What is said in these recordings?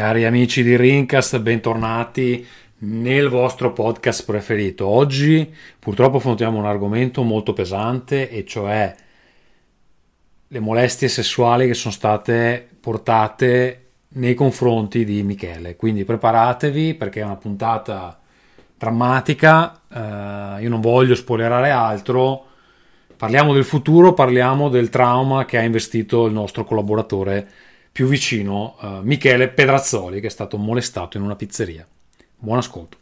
Cari amici di Rincast, bentornati nel vostro podcast preferito. Oggi purtroppo affrontiamo un argomento molto pesante e cioè le molestie sessuali che sono state portate nei confronti di Michele. Quindi preparatevi perché è una puntata drammatica, eh, io non voglio spoilerare altro, parliamo del futuro, parliamo del trauma che ha investito il nostro collaboratore più vicino, eh, Michele Pedrazzoli, che è stato molestato in una pizzeria. Buon ascolto.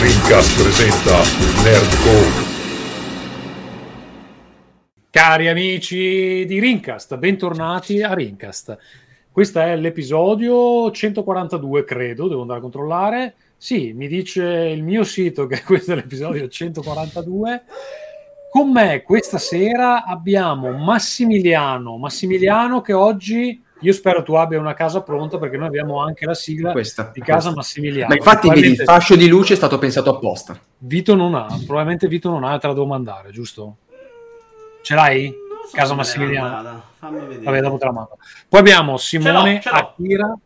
Rincast presenta Nerdcore. Cari amici di Rincast, bentornati a Rincast. Questo è l'episodio 142, credo, devo andare a controllare. Sì, mi dice il mio sito che questo è l'episodio 142. Con me questa sera abbiamo Massimiliano. Massimiliano che oggi io spero tu abbia una casa pronta perché noi abbiamo anche la sigla Questa, di casa questa. Massimiliano. Ma infatti vedi, il fascio di luce è stato pensato apposta. Vito non ha, probabilmente Vito non ha, te la devo mandare, giusto? Ce l'hai? So Casa Massimiliano. Fammi vedere. Vabbè, dopo te la mando. Poi abbiamo Simone Ce l'ho, ce l'ho. Akira.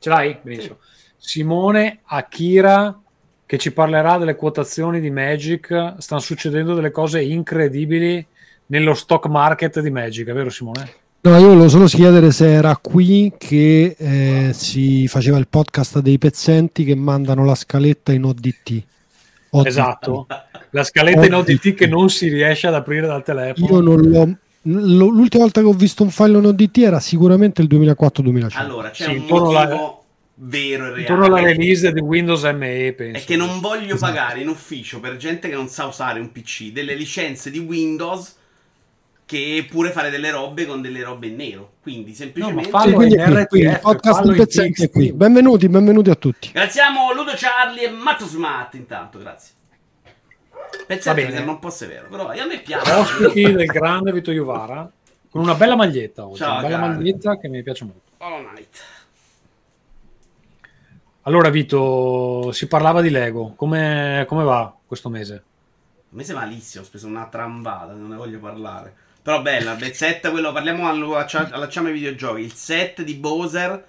Ce l'hai? Benissimo. Simone Akira che ci parlerà delle quotazioni di Magic. Stanno succedendo delle cose incredibili nello stock market di Magic, è vero Simone? No, io volevo solo chiedere se era qui che eh, si faceva il podcast dei pezzenti che mandano la scaletta in ODT. ODT. Esatto. La scaletta in ODT che non si riesce ad aprire dal telefono. Io non l'ho. L'ultima volta che ho visto un file in ODT era sicuramente il 2004-2005. Allora, c'è Sì, un motivo alla- vero e Intorno alla reale. release di Windows ME, penso. È che non voglio Esatto. pagare in ufficio per gente che non sa usare un PC delle licenze di Windows che pure fare delle robe con delle robe in nero. Quindi semplicemente fallo Sì, in quindi qui, RTF, qui, il podcast fallo in qui. Benvenuti, benvenuti a tutti. Graziamo Ludo Charlie e Matto Smart intanto, grazie. Pensate Va bene. che sembra un po' severo, però a me piace. Ospiti del grande Vito Iuvara con una bella maglietta oggi, Ciao, una bella caro. maglietta che mi piace molto. Hollow Knight. Allora Vito, si parlava di Lego, come, come va questo mese? A me sembra malissimo, ho speso una trambata, non ne voglio parlare. Però bella, bel set, quello, parliamo, allaccia- allacciamo ai videogiochi. Il set di Bowser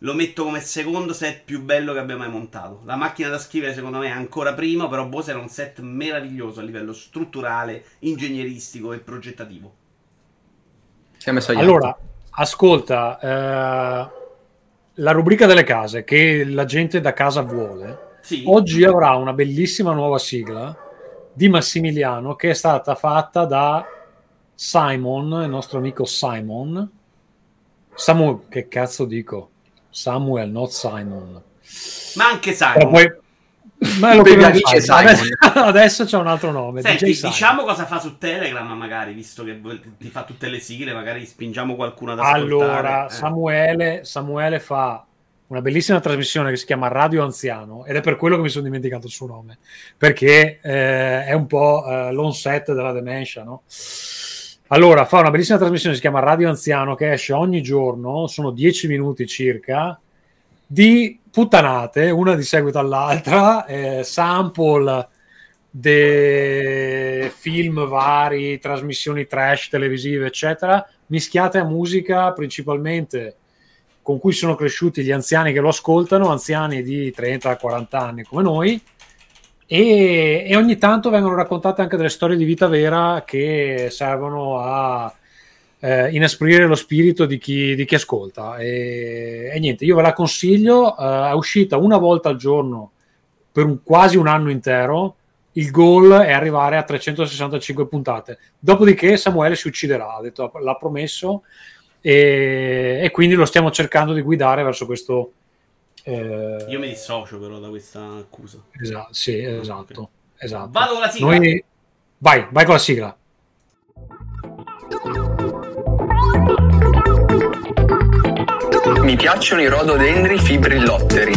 lo metto come secondo set più bello che abbia mai montato. La macchina da scrivere secondo me è ancora primo, però Bowser è un set meraviglioso a livello strutturale, ingegneristico e progettativo. Si è messo Allora, ascolta, eh, la rubrica delle case che la gente da casa vuole, Sì, oggi avrà una bellissima nuova sigla di Massimiliano che è stata fatta da Simon, il nostro amico Simon. Samuel, che cazzo dico? Samuel, not Simon. ma anche Però Simon. poi, ma lo. Simon. Adesso, adesso c'è un altro nome. Senti, diciamo cosa fa su Telegram, magari, visto che ti fa tutte le sigle, magari spingiamo qualcuno ad ascoltare. Allora, Eh. Samuele, Samuele fa una bellissima trasmissione che si chiama Radio Anziano ed è per quello che mi sono dimenticato il suo nome, perché eh, è un po' eh, l'onset della dementia, no? Allora, fa una bellissima trasmissione che si chiama Radio Anziano che esce ogni giorno, sono 10 minuti circa, di puttanate, una di seguito all'altra, eh, sample de film vari, trasmissioni trash televisive, eccetera, mischiate a musica principalmente con cui sono cresciuti gli anziani che lo ascoltano, anziani di 30-40 anni come noi, e, e ogni tanto vengono raccontate anche delle storie di vita vera che servono a eh, inasprire lo spirito di chi, di chi ascolta. E, e niente, io ve la consiglio, eh, è uscita una volta al giorno per un- quasi un anno intero. Il goal è arrivare a 365 puntate. Dopodiché Samuele si ucciderà, ha detto, l'ha promesso, e, e quindi lo stiamo cercando di guidare verso questo. eh, Io mi dissocio però da questa accusa. Esatto, sì, esatto. esatto. Vado con la sigla. Noi... Vai, vai con la sigla. Mi piacciono i rododendri fibrillotteri.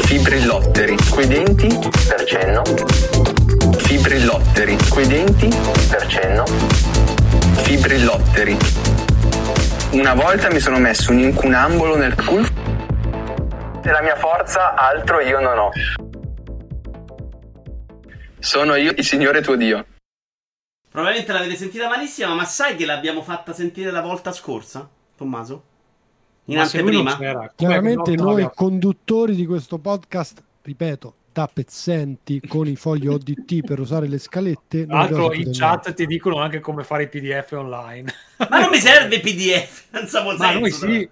Fibrillotteri, quei denti per cenno. Fibrillotteri, quei denti per cenno. Fibrillotteri. Una volta mi sono messo un incunambolo nel culo. E la mia forza altro io non ho. Sono io il Signore tuo Dio. Probabilmente l'avete sentita malissima, ma sai che l'abbiamo fatta sentire la volta scorsa, Tommaso? In Ma anteprima? Chiaramente no, no, noi conduttori di questo podcast, ripeto, da pezzenti con i fogli ODT per usare le scalette. Tra l'altro in chat ti dicono anche come fare i PDF online. Ma non mi serve PDF, non sapevo Ma noi senso, sì.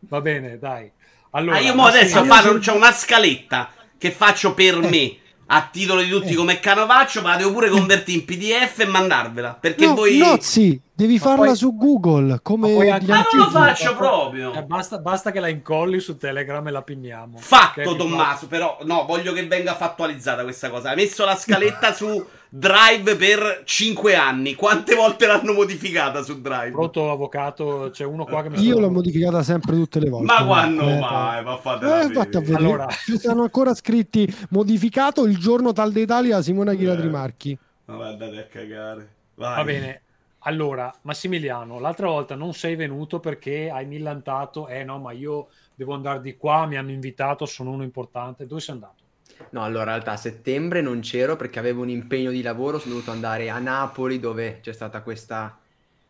Va bene, dai. Allora, ah, io adesso sì, farò, c'ho una scaletta che faccio per me. A titolo di tutti Eh. come canovaccio, ma la devo pure convertire in PDF e mandarvela. Perché no, voi. no, sì, devi Ma farla poi- su Google come ma anche- Ma non lo faccio proprio. Eh, basta, basta che la incolli su Telegram e la piniamo. Fatto, Tommaso. Però, no, voglio che venga fattualizzata questa cosa. Hai messo la scaletta su Drive per 5 anni. Quante volte l'hanno modificata su Drive? Pronto avvocato, c'è uno qua che mi Io l'ho modificata sempre tutte le volte. Ma quando Eh, mai? Ma Eh, vedere. vedere. Allora. Ci stanno ancora scritti modificato il giorno tal d'Italia Simona Chiradri Eh. Marchi. Ma andate a cagare. Vai. Va bene. Allora, Massimiliano, l'altra volta non sei venuto perché hai millantato, eh no, ma io devo andare di qua, mi hanno invitato, sono uno importante. Dove sei andato? No, allora in realtà a settembre non c'ero perché avevo un impegno di lavoro, sono dovuto andare a Napoli dove c'è stata questa,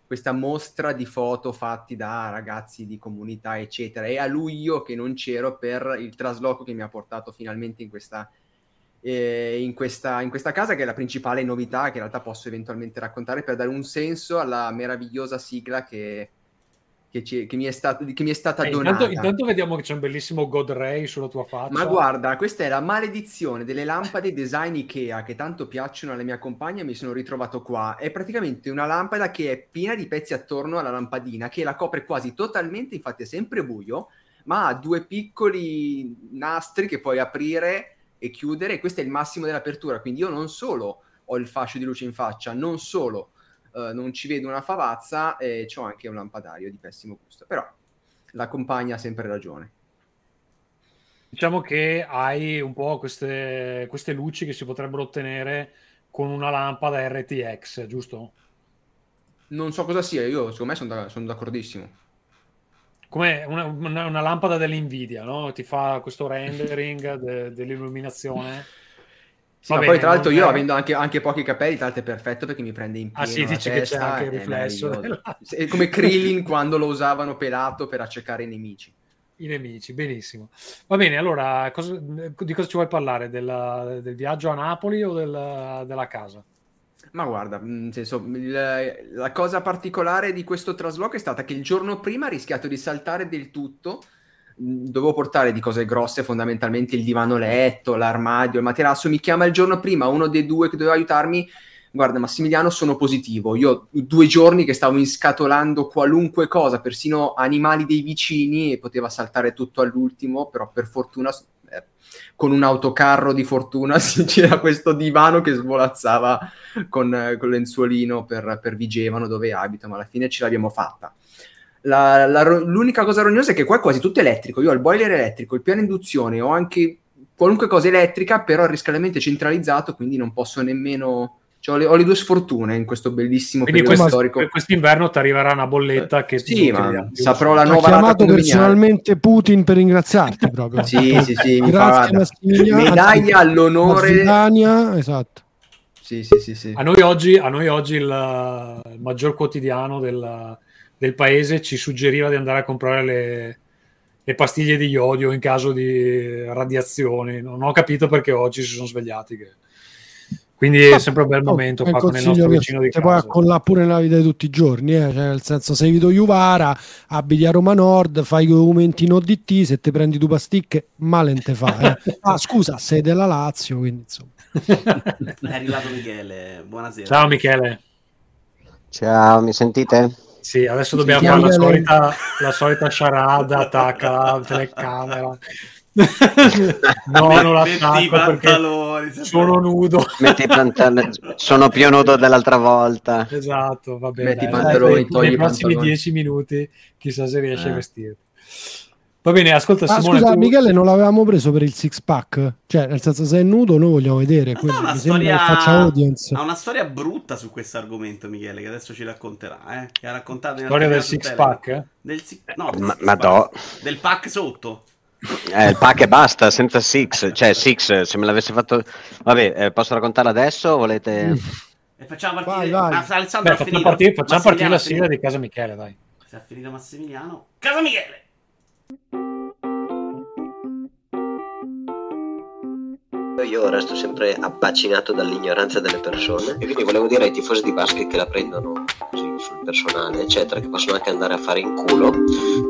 questa mostra di foto fatti da ragazzi di comunità, eccetera, e a luglio che non c'ero per il trasloco che mi ha portato finalmente in questa, eh, in questa, in questa casa che è la principale novità che in realtà posso eventualmente raccontare per dare un senso alla meravigliosa sigla che, che, ci- che mi, è stata, che mi è stata Eh, donata. intanto, intanto vediamo che c'è un bellissimo God Ray sulla tua faccia. Ma guarda, questa è la maledizione delle lampade design Ikea che tanto piacciono alla mia compagna e mi sono ritrovato qua. È praticamente una lampada che è piena di pezzi attorno alla lampadina che la copre quasi totalmente, infatti è sempre buio, ma ha due piccoli nastri che puoi aprire e chiudere questo è il massimo dell'apertura, quindi io non solo ho il fascio di luce in faccia, non solo eh, non ci vedo una favazza, e ho anche un lampadario di pessimo gusto, però la compagna ha sempre ragione. Diciamo che hai un po' queste, queste luci che si potrebbero ottenere con una lampada RTX, giusto? Non so cosa sia, io secondo me sono, da- sono d'accordissimo. Come una, una- una lampada dell'Nvidia, no? Ti fa questo rendering de- dell'illuminazione. Sì, bene, poi tra l'altro io è- avendo anche, anche pochi capelli, tra l'altro è perfetto perché mi prende in Ah, pieno sì, la dici che c'è anche il riflesso della- Sì, È come Krillin quando lo usavano pelato per accecare i nemici. I nemici, benissimo. Va bene, allora cosa- di cosa ci vuoi parlare? Della- del viaggio a Napoli o del- della casa? Ma guarda, nel senso, il- la cosa particolare di questo trasloco è stata che il giorno prima ha rischiato di saltare del tutto. Mh, Dovevo portare di cose grosse, fondamentalmente il divano letto, l'armadio, il materasso. Mi chiama il giorno prima uno dei due che doveva aiutarmi. Guarda, Massimiliano, sono positivo. Io due giorni che stavo inscatolando qualunque cosa, persino animali dei vicini, e poteva saltare tutto all'ultimo, però per fortuna con un autocarro di fortuna c'era questo divano che svolazzava con, con lenzuolino per, per Vigevano dove abito, ma alla fine ce l'abbiamo fatta. La- la l'unica cosa rognosa è che qua è quasi tutto elettrico. Io ho il boiler elettrico, il piano induzione, ho anche qualunque cosa elettrica, però il riscaldamento è centralizzato, quindi non posso nemmeno. Cioè, ho, le, ho le due sfortune in questo bellissimo Quindi periodo questo- storico. per quest'inverno ti arriverà una bolletta che Sì, ma saprò la nuova rata chiamato personalmente Putin per ringraziarti proprio. Sì, sì, sì, mi fa, Grazie Massimiliano. medaglia all'onore. Mazzidania, esatto. Sì, sì, sì, sì. A noi oggi, a noi oggi il, il maggior quotidiano del, del paese ci suggeriva di andare a comprare le, le pastiglie di iodio in caso di radiazioni. Non ho capito perché oggi si sono svegliati. che- Quindi è sempre un bel Oh, momento qua con il nostro vicino di casa. accollare pure nella vita di tutti i giorni, eh? cioè, nel senso sei Vito Juvara, abiti a Roma Nord, fai i documenti in ODT, se ti prendi due pasticche, male te fa. eh. Ah, scusa, sei della Lazio, quindi insomma. È arrivato Michele. Buonasera. Ciao Michele. Ciao, mi sentite? Sì, adesso dobbiamo Sì, fare la solita, la solita sciarada, attacca la telecamera. No, non Metti i l'attacco perché pantaloni. sono nudo. Metti i pantaloni, sono più nudo dell'altra volta. Esatto, va bene. Metti i dai, pantaloni, dai, togli nei i prossimi pantaloni. dieci minuti chissà se riesce a Eh. vestirti. Va bene, ascolta Ah, Simone, scusa, tu- Michele, non l'avevamo preso per il six pack? Cioè, nel senso, se è nudo, noi vogliamo vedere. Ma no, una storia-. Ha una storia brutta su questo argomento, Michele, che adesso ci racconterà. Eh? Che ha raccontato storia del six pack. Eh? Del si- no, del Ma, six ma pack. do, Del pack sotto. Eh, il pack e basta, senza Six. Cioè, Six, se me l'avesse fatto... Vabbè, eh, posso raccontarla adesso o volete... E facciamo Vai, partire. vai. Ma Alessandro Beh, ha facciamo finito. partire, facciamo partire la sigla di casa Michele, dai. Se ha finito Massimiliano. Casa Michele! Io resto sempre abbacinato dall'ignoranza delle persone e quindi volevo dire ai tifosi di basket che la prendono così sul personale, eccetera, che possono anche andare a fare in culo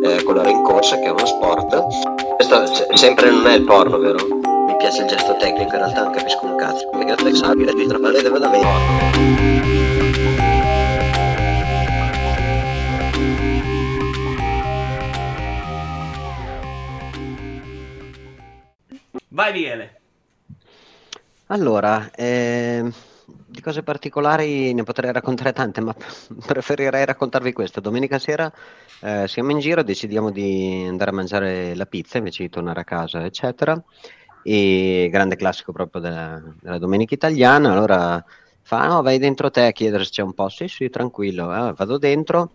eh, con la rincorsa, che è uno sport. Questo se- sempre non è il porno, vero? Mi piace il gesto tecnico, in realtà non capisco un cazzo. Perché la flexabile, il tra palle deve da me. Vai Michele. Allora, ehm, di cose particolari ne potrei raccontare tante, ma preferirei raccontarvi questo. Domenica sera eh, siamo in giro, decidiamo di andare a mangiare la pizza invece di tornare a casa, eccetera. E grande classico proprio della, della domenica italiana. Allora fa, no, vai dentro te a chiedere se c'è un posto. Sì, sì, tranquillo. Eh, vado dentro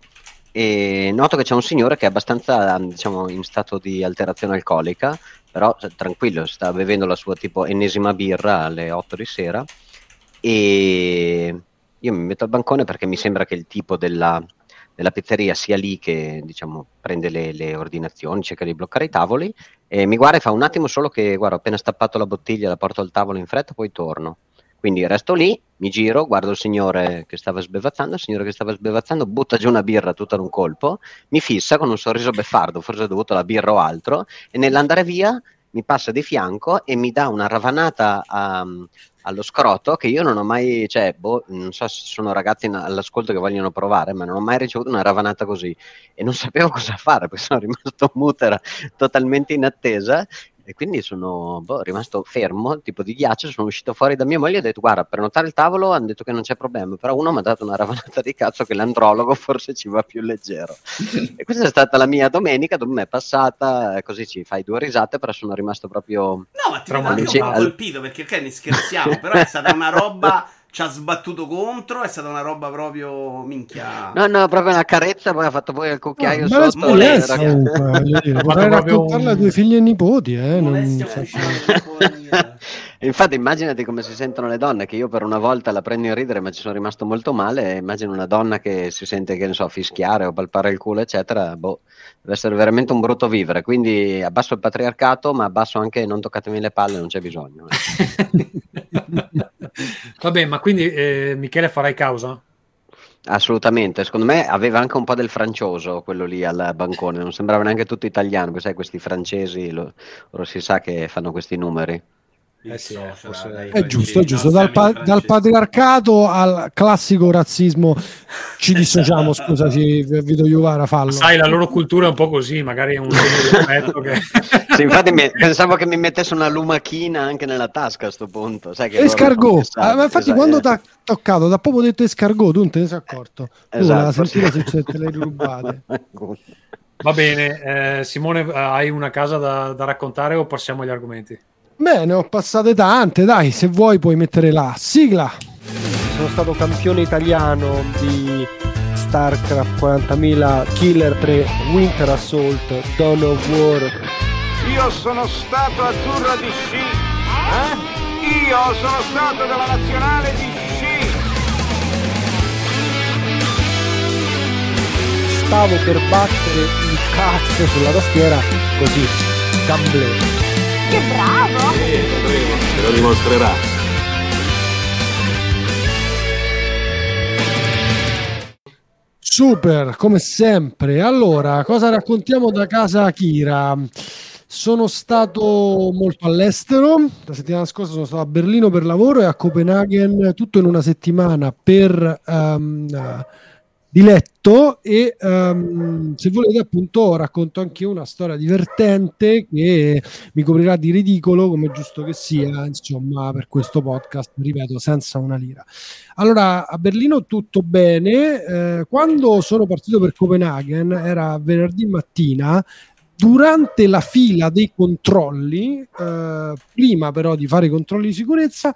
e noto che c'è un signore che è abbastanza, diciamo, in stato di alterazione alcolica però tranquillo, sta bevendo la sua tipo ennesima birra alle 8 di sera e io mi metto al bancone perché mi sembra che il tipo della, della pizzeria sia lì che diciamo prende le, le ordinazioni, cerca di bloccare i tavoli e mi guarda e fa un attimo solo che guarda ho appena stappato la bottiglia, la porto al tavolo in fretta, poi torno. Quindi resto lì, mi giro, guardo il signore che stava sbevazzando, il signore che stava sbevazzando butta giù una birra tutta in un colpo, mi fissa con un sorriso beffardo, forse dovuto alla birra o altro, e nell'andare via mi passa di fianco e mi dà una ravanata a- allo scroto che io non ho mai, cioè, boh, non so se sono ragazzi in- all'ascolto che vogliono provare, ma non ho mai ricevuto una ravanata così e non sapevo cosa fare perché sono rimasto mutera totalmente in attesa e quindi sono boh, rimasto fermo, tipo di ghiaccio, sono uscito fuori da mia moglie e ho detto guarda, per notare il tavolo hanno detto che non c'è problema, però uno mi ha dato una ravanata di cazzo che l'andrologo forse ci va più leggero. e questa è stata la mia domenica, dopo me è passata, eh, così ci fai due risate, però sono rimasto proprio... No, ma ti Al- colpito perché ok, ne scherziamo, però è stata una roba ci ha sbattuto contro, è stata una roba proprio minchia. No, no, proprio una carezza, poi ha fatto poi il cucchiaio Ah, bella sotto. esperienza, ragazzi. comunque, potrei raccontarla un- tuoi figli e nipoti, eh, non- eh. Infatti, immaginati come si sentono le donne, che io per una volta la prendo in ridere, ma ci sono rimasto molto male. Immagino una donna che si sente, che ne so, fischiare o palpare il culo, eccetera. Boh, deve essere veramente un brutto vivere. Quindi abbasso il patriarcato, ma abbasso anche non toccatemi le palle, non c'è bisogno. eh. Vabbè, ma quindi eh, Michele farai causa? Assolutamente, secondo me aveva anche un po' del francioso quello lì al bancone, non sembrava neanche tutto italiano, sai, questi francesi, lo, ora si sa che fanno questi numeri. Eh sì, social, dai, È giusto, è giusto. Dal, pa- dal patriarcato al classico razzismo ci dissociamo, scusaci, Vito Iuvara, fallo. Sai, la loro cultura è un po' così, magari è un segno di rispetto che... Sì, infatti mi- pensavo che mi mettesse una lumachina anche nella tasca a sto punto. Sai che Escargot, Ah, ma infatti esatto, quando ti ha toccato, da proprio detto escargot, tu non te ne sei accorto. Tu Esatto. voleva sentire se te le rubate. Va bene, eh, Simone, hai una casa da, da raccontare o passiamo agli argomenti? Beh, ne ho passate tante, dai, se vuoi puoi mettere la sigla. Sono stato campione italiano di StarCraft 40.000 Killer 3 Winter Assault Dawn of War Io sono stato azzurro di sci. Eh? Io sono stato della nazionale di sci. stavo per battere il cazzo sulla tastiera così gamble Te lo dimostrerà. super come sempre. Allora cosa raccontiamo da casa Akira? Sono stato molto all'estero. La settimana scorsa sono stato a Berlino per lavoro e a Copenaghen tutto in una settimana per ehm, diletto e ehm, se volete appunto racconto anche una storia divertente che mi coprirà di ridicolo come giusto che sia insomma per questo podcast ripeto senza una lira. Allora a Berlino tutto bene. Eh, quando sono partito per Copenaghen era venerdì mattina durante la fila dei controlli eh, prima però di fare i controlli di sicurezza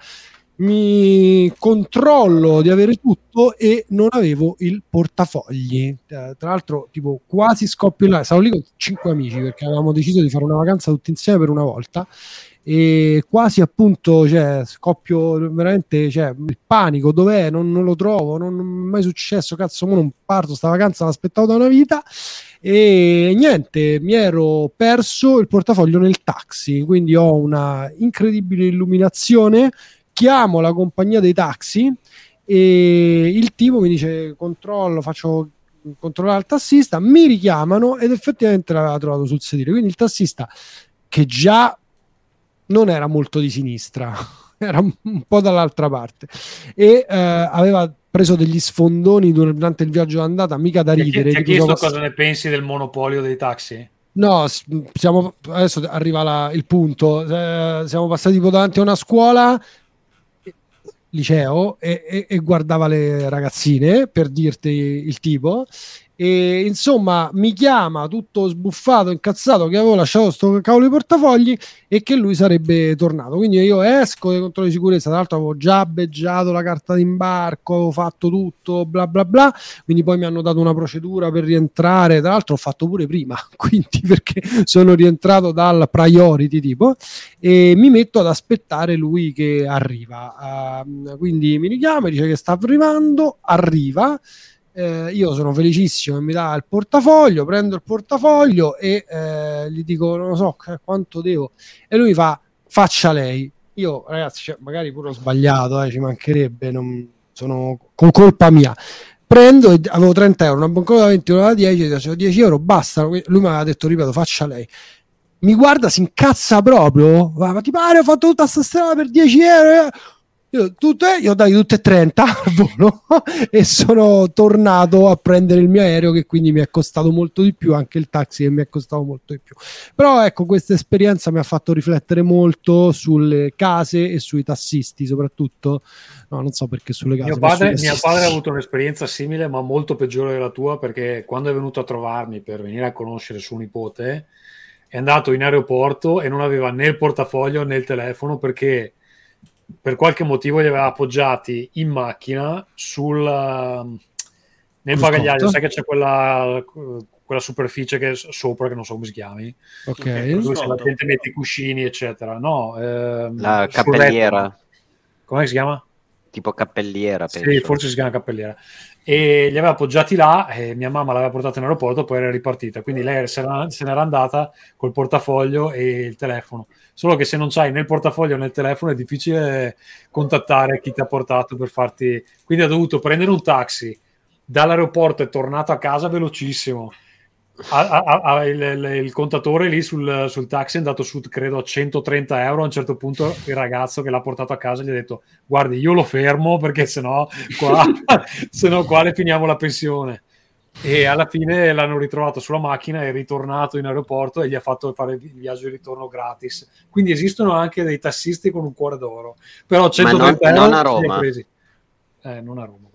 mi controllo di avere tutto e non avevo il portafogli. Tra l'altro, tipo, quasi scoppio là. Stavo lì con cinque amici perché avevamo deciso di fare una vacanza tutti insieme per una volta. e quasi appunto cioè, scoppio veramente cioè, il panico dov'è non, non lo trovo non, non è mai successo cazzo non parto sta vacanza l'aspettavo da una vita e niente mi ero perso il portafoglio nel taxi quindi ho una incredibile illuminazione chiamo la compagnia dei taxi e il tipo mi dice controllo faccio controllare il tassista mi richiamano ed effettivamente l'aveva trovato sul sedile quindi il tassista che già non era molto di sinistra, era un po' dall'altra parte e eh, aveva preso degli sfondoni durante il viaggio d'andata, mica da ridere. Ti ha chiesto cosa ne pensi del monopolio dei taxi? No, siamo, adesso arriva la, il punto. Eh, siamo passati tipo davanti a una scuola, liceo, e, e, e guardava le ragazzine per dirti il tipo e insomma mi chiama tutto sbuffato, incazzato che avevo lasciato sto cavolo di portafogli e che lui sarebbe tornato. Quindi io esco dei controlli di sicurezza, tra l'altro avevo già beggiato la carta d'imbarco, avevo fatto tutto, bla bla bla. Quindi poi mi hanno dato una procedura per rientrare, tra l'altro ho fatto pure prima, quindi perché sono rientrato dal priority tipo e mi metto ad aspettare lui che arriva. Uh, quindi mi richiama, dice che sta arrivando, arriva eh, io sono felicissimo che mi dà il portafoglio, prendo il portafoglio e eh, gli dico non lo so quanto devo e lui fa faccia lei. Io ragazzi, cioè, magari pure ho sbagliato, eh, ci mancherebbe, non, sono con colpa mia. Prendo e avevo 30 euro, una banconota da 20 euro da 10, facevo 10 euro, basta. Lui mi aveva detto, ripeto, faccia lei mi guarda, si incazza proprio. Ma ti pare, ho fatto tutta questa strada per 10 euro? Io, tutte, io ho dato tutte e 30 al volo e sono tornato a prendere il mio aereo che quindi mi è costato molto di più, anche il taxi che mi è costato molto di più. Però ecco, questa esperienza mi ha fatto riflettere molto sulle case e sui tassisti soprattutto. No, non so perché sulle case. Mio padre, mio padre ha avuto un'esperienza simile ma molto peggiore della tua perché quando è venuto a trovarmi per venire a conoscere suo nipote è andato in aeroporto e non aveva né il portafoglio né il telefono perché per qualche motivo li aveva appoggiati in macchina sul nel bagagliaio, sai che c'è quella, quella superficie che è sopra che non so come si chiami. Ok. Dove se la gente mette i cuscini, eccetera. No, ehm, la cappelliera. Come si chiama? Tipo cappelliera, penso. Sì, forse si chiama cappelliera. E li aveva appoggiati là e mia mamma l'aveva portato in aeroporto, poi era ripartita. Quindi lei se n'era andata col portafoglio e il telefono solo che se non c'hai né il portafoglio né il telefono è difficile contattare chi ti ha portato per farti... Quindi ha dovuto prendere un taxi dall'aeroporto è tornato a casa velocissimo. Ha, ha, ha, il, il, contatore lì sul, sul, taxi è andato su credo a 130 euro a un certo punto il ragazzo che l'ha portato a casa gli ha detto guardi io lo fermo perché sennò qua, sennò qua le finiamo la pensione e alla fine l'hanno ritrovato sulla macchina, è ritornato in aeroporto e gli ha fatto fare il viaggio di ritorno gratis. Quindi esistono anche dei tassisti con un cuore d'oro, però 130 non, non a Roma. Eh, non a Roma.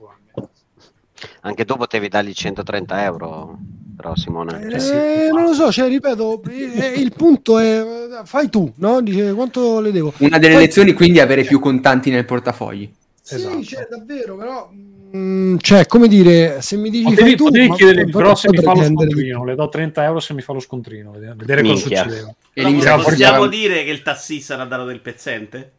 Anche tu potevi dargli 130 euro, però Simone. Eh, eh, non lo so, cioè, ripeto, eh, il punto è fai tu, no? Dice quanto le devo. Una delle fai lezioni tu. quindi è avere più contanti nel portafogli. Sì, esatto. cioè, davvero, però Mm, cioè, come dire, se mi dici potevi, tu, potevi chiedere però se mi fa lo scontrino, le do 30 euro se mi fa lo scontrino, vedere Minchia. cosa succedeva. E possiamo dire che il tassista ha dato del pezzente?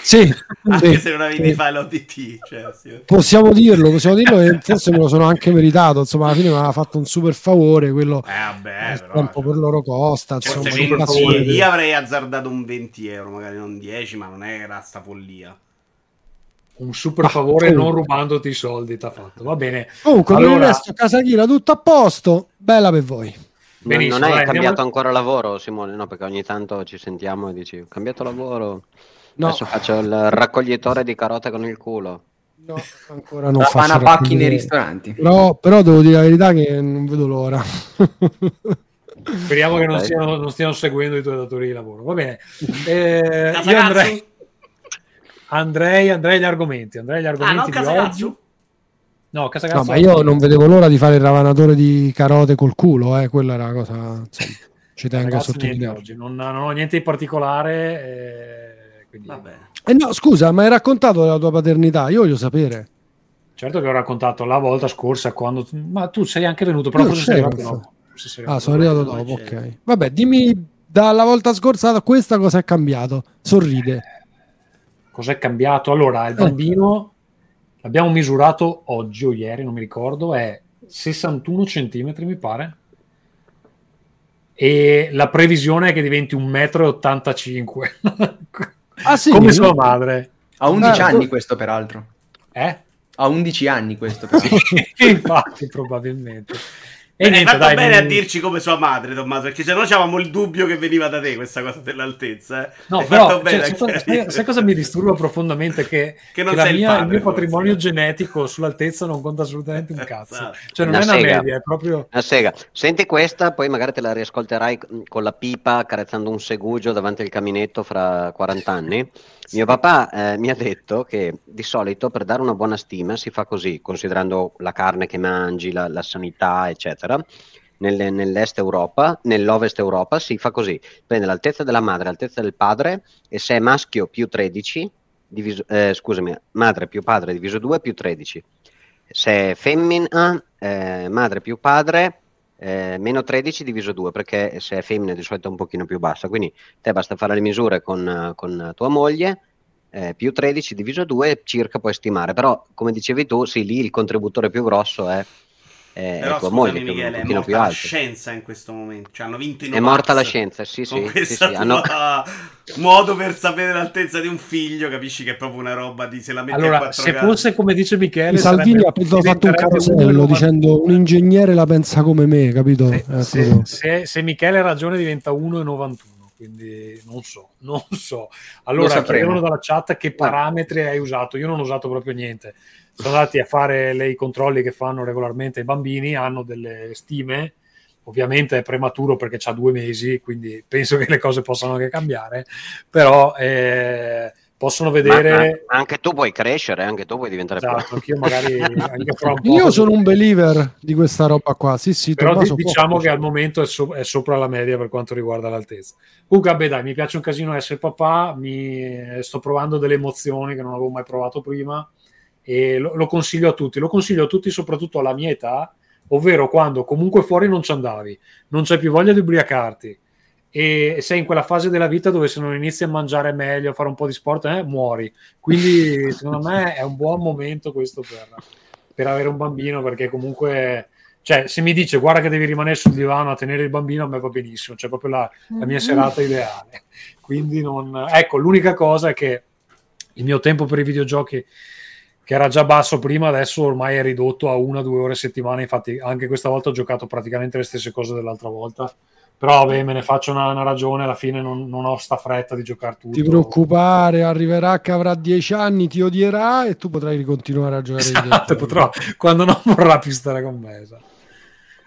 Sì, anche sì, se non avevi sì. fare l'ODT, cioè, sì. possiamo dirlo, possiamo dirlo e forse me lo sono anche meritato. Insomma, alla fine mi aveva fatto un super favore quello eh, vabbè, però, cioè, per loro costa. Insomma, 20, io avrei azzardato un 20 euro, magari non 10, ma non era sta follia. Un super favore ah, non rubandoti i soldi ti ha fatto. Va bene. Comunque allora... per il resto casa Chila tutto a posto. Bella per voi. Benissimo, non hai cambiato andiamo... ancora lavoro Simone? No perché ogni tanto ci sentiamo e dici ho cambiato lavoro no. adesso faccio il raccoglitore di carote con il culo no ancora non faccio pacchi nei ristoranti però, però devo dire la verità che non vedo l'ora speriamo che non stiano, non stiano, seguendo i tuoi datori di lavoro va bene eh, io andrei andrei, andrei agli argomenti. Andrei agli argomenti ah, no, di oggi. No, no, ma io non vedevo l'ora di fare il ravanatore di carote col culo, eh, quella era la cosa. Insomma, ci tengo a sottolineare. Non, non, ho niente di particolare. Eh, quindi... eh no, scusa, ma hai raccontato della tua paternità? Io voglio sapere. Certo che ho raccontato la volta scorsa quando. Ma tu sei anche venuto, però forse sei arrivato dopo. Ah, sono arrivato dopo, ok. Vabbè, dimmi dalla volta scorsa a questa cosa è cambiato? Sorride. Cos'è cambiato? Allora, il Eh. bambino l'abbiamo misurato oggi o ieri, non mi ricordo, è 61 centimetri, mi pare. E la previsione è che diventi 1,85 m. Ah, sì? Come sua madre. Ha 11 Ah, anni tu- questo, peraltro. Eh? Ha 11 anni questo, peraltro. Infatti, probabilmente. E Hai niente, fatto dai, bene non- a dirci come sua madre, Tommaso, perché se no avevamo il dubbio che veniva da te questa cosa dell'altezza. Eh. No, Hai però, cioè, sai, sai- sai cosa mi disturba profondamente? Che, Che non che la sei il mia- padre, il mio forse. patrimonio genetico sull'altezza non conta assolutamente un cazzo. Esatto. Cioè, non Una è una sega. media, è proprio... Una sega. Senti questa, poi magari te la riascolterai con la pipa accarezzando un segugio davanti al caminetto fra 40 anni. Mio papà eh, mi ha detto che di solito per dare una buona stima si fa così, considerando la carne che mangi, la, la sanità, eccetera. Nelle- nell'est Europa, nell'ovest Europa si fa così: prende l'altezza della madre, l'altezza del padre, e se è maschio più 13, diviso, eh, scusami, madre più padre diviso 2 più 13. Se è femmina, eh, madre più padre, eh, meno 13 diviso 2, perché se è femmina di solito è un pochino più bassa. Quindi te basta fare le misure con, con tua moglie, eh, più 13 diviso 2, circa puoi stimare. Però, come dicevi tu, sì, lì il contributore più grosso è, è- è Però tua scusami, moglie, Michele, un è morta più la scienza in questo momento. Cioè, hanno vinto i È morta la Novax scienza, sì, sì. Con sì, questa sì, hanno- modo per sapere l'altezza di un figlio, capisci che è proprio una roba di se la mette a Allora, 4 se fosse come dice Michele, Salvini sarebbe- ha fatto un carosello 1,92. dicendo un ingegnere la pensa come me, capito? Se, Eh, se- proprio. se- se Michele ha ragione diventa 1,91 quindi non so, non so. Lo Allora chiedevano dalla chat che parametri hai usato. Io non ho usato proprio niente. Sono andati a fare le- i controlli che fanno regolarmente i bambini, hanno delle stime. Ovviamente è prematuro perché ha due mesi, quindi penso che le cose possano anche cambiare, però eh, possono vedere. ma anche tu puoi crescere, anche tu puoi diventare Esatto, più anch'io magari anche fra un po'. Io sono un believer di questa roba qua. Sì, sì, però può diciamo che al momento è, so- è sopra la media per quanto riguarda l'altezza. Comunque, vabbè, dai, mi piace un casino essere papà, mi sto provando delle emozioni che non avevo mai provato prima e lo, lo consiglio a tutti. Lo consiglio a tutti, soprattutto alla mia età, ovvero quando comunque fuori non ci andavi, non c'è più voglia di ubriacarti e sei in quella fase della vita dove se non inizi a mangiare meglio, a fare un po' di sport, eh, muori. Quindi, secondo me, è un buon momento questo per, per avere un bambino perché comunque cioè se mi dice guarda che devi rimanere sul divano a tenere il bambino a me va benissimo. Cioè proprio la, la mia serata ideale. Quindi non ecco l'unica cosa è che il mio tempo per i videogiochi che era già basso prima adesso ormai è ridotto a una o due ore a settimana. Infatti anche questa volta ho giocato praticamente le stesse cose dell'altra volta però vabbè me ne faccio una, una ragione alla fine non, non ho sta fretta di giocare tutto Ti preoccupare, arriverà che avrà dieci anni, ti odierà e tu potrai ricontinuare a giocare Esatto, potrò, quando non vorrà più stare con me. esatto.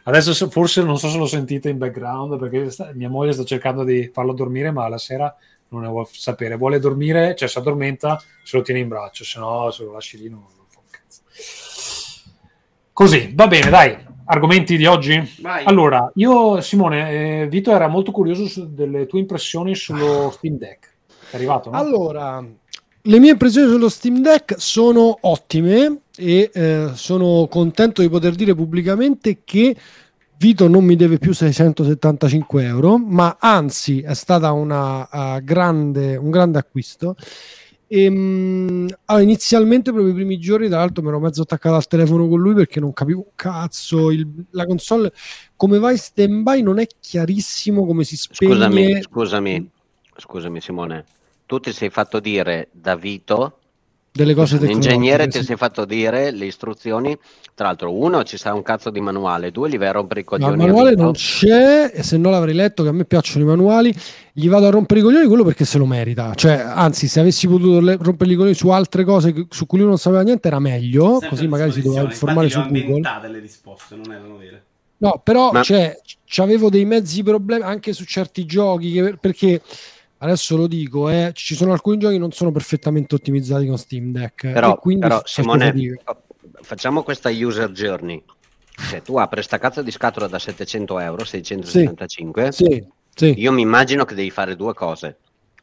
Adesso se- forse non so se lo sentite in background perché sta- mia moglie sta cercando di farlo dormire, ma la sera non ne vuole sapere. Vuole dormire, cioè si addormenta, se lo tiene in braccio, se no se lo lasci lì non, non fa un cazzo. Così, va bene, dai. Argomenti di oggi? Vai. Allora, io, Simone, eh, Vito era molto curioso su- delle tue impressioni sullo Steam Deck. È arrivato, no? Allora, le mie impressioni sullo Steam Deck sono ottime e eh, sono contento di poter dire pubblicamente che Vito non mi deve più 675 euro, ma anzi è stata una eh, grande, un grande acquisto. E, mh, allora, inizialmente, proprio i primi giorni, tra l'altro, mi ero mezzo attaccato al telefono con lui perché non capivo un cazzo. il- la console come va in stand by non è chiarissimo come si spegne. Scusami, scusami, scusami Simone, tu ti sei fatto dire da Vito, delle cose l'ingegnere tecnologiche, ti sì. sei fatto dire le istruzioni, tra l'altro uno ci sarà un cazzo di manuale, due li vai a rompere i No, coglioni il a manuale non c'è e se no l'avrei letto che a me piacciono i manuali gli vado a rompere i coglioni quello perché se lo merita. Cioè anzi se avessi potuto le- rompere i coglioni su altre cose su cui lui non sapeva niente era meglio Sempre così magari si doveva informare su Google. le risposte, non erano vere. no però Ma- cioè, avevo dei mezzi problemi anche su certi giochi che- perché adesso lo dico eh, ci sono alcuni giochi che non sono perfettamente ottimizzati con Steam Deck Però, e quindi però, so Simone, fatica. facciamo questa user journey. Cioè, tu apri sta cazzo di scatola da 700 euro, 675. sì, sì, Io mi immagino che devi fare due cose.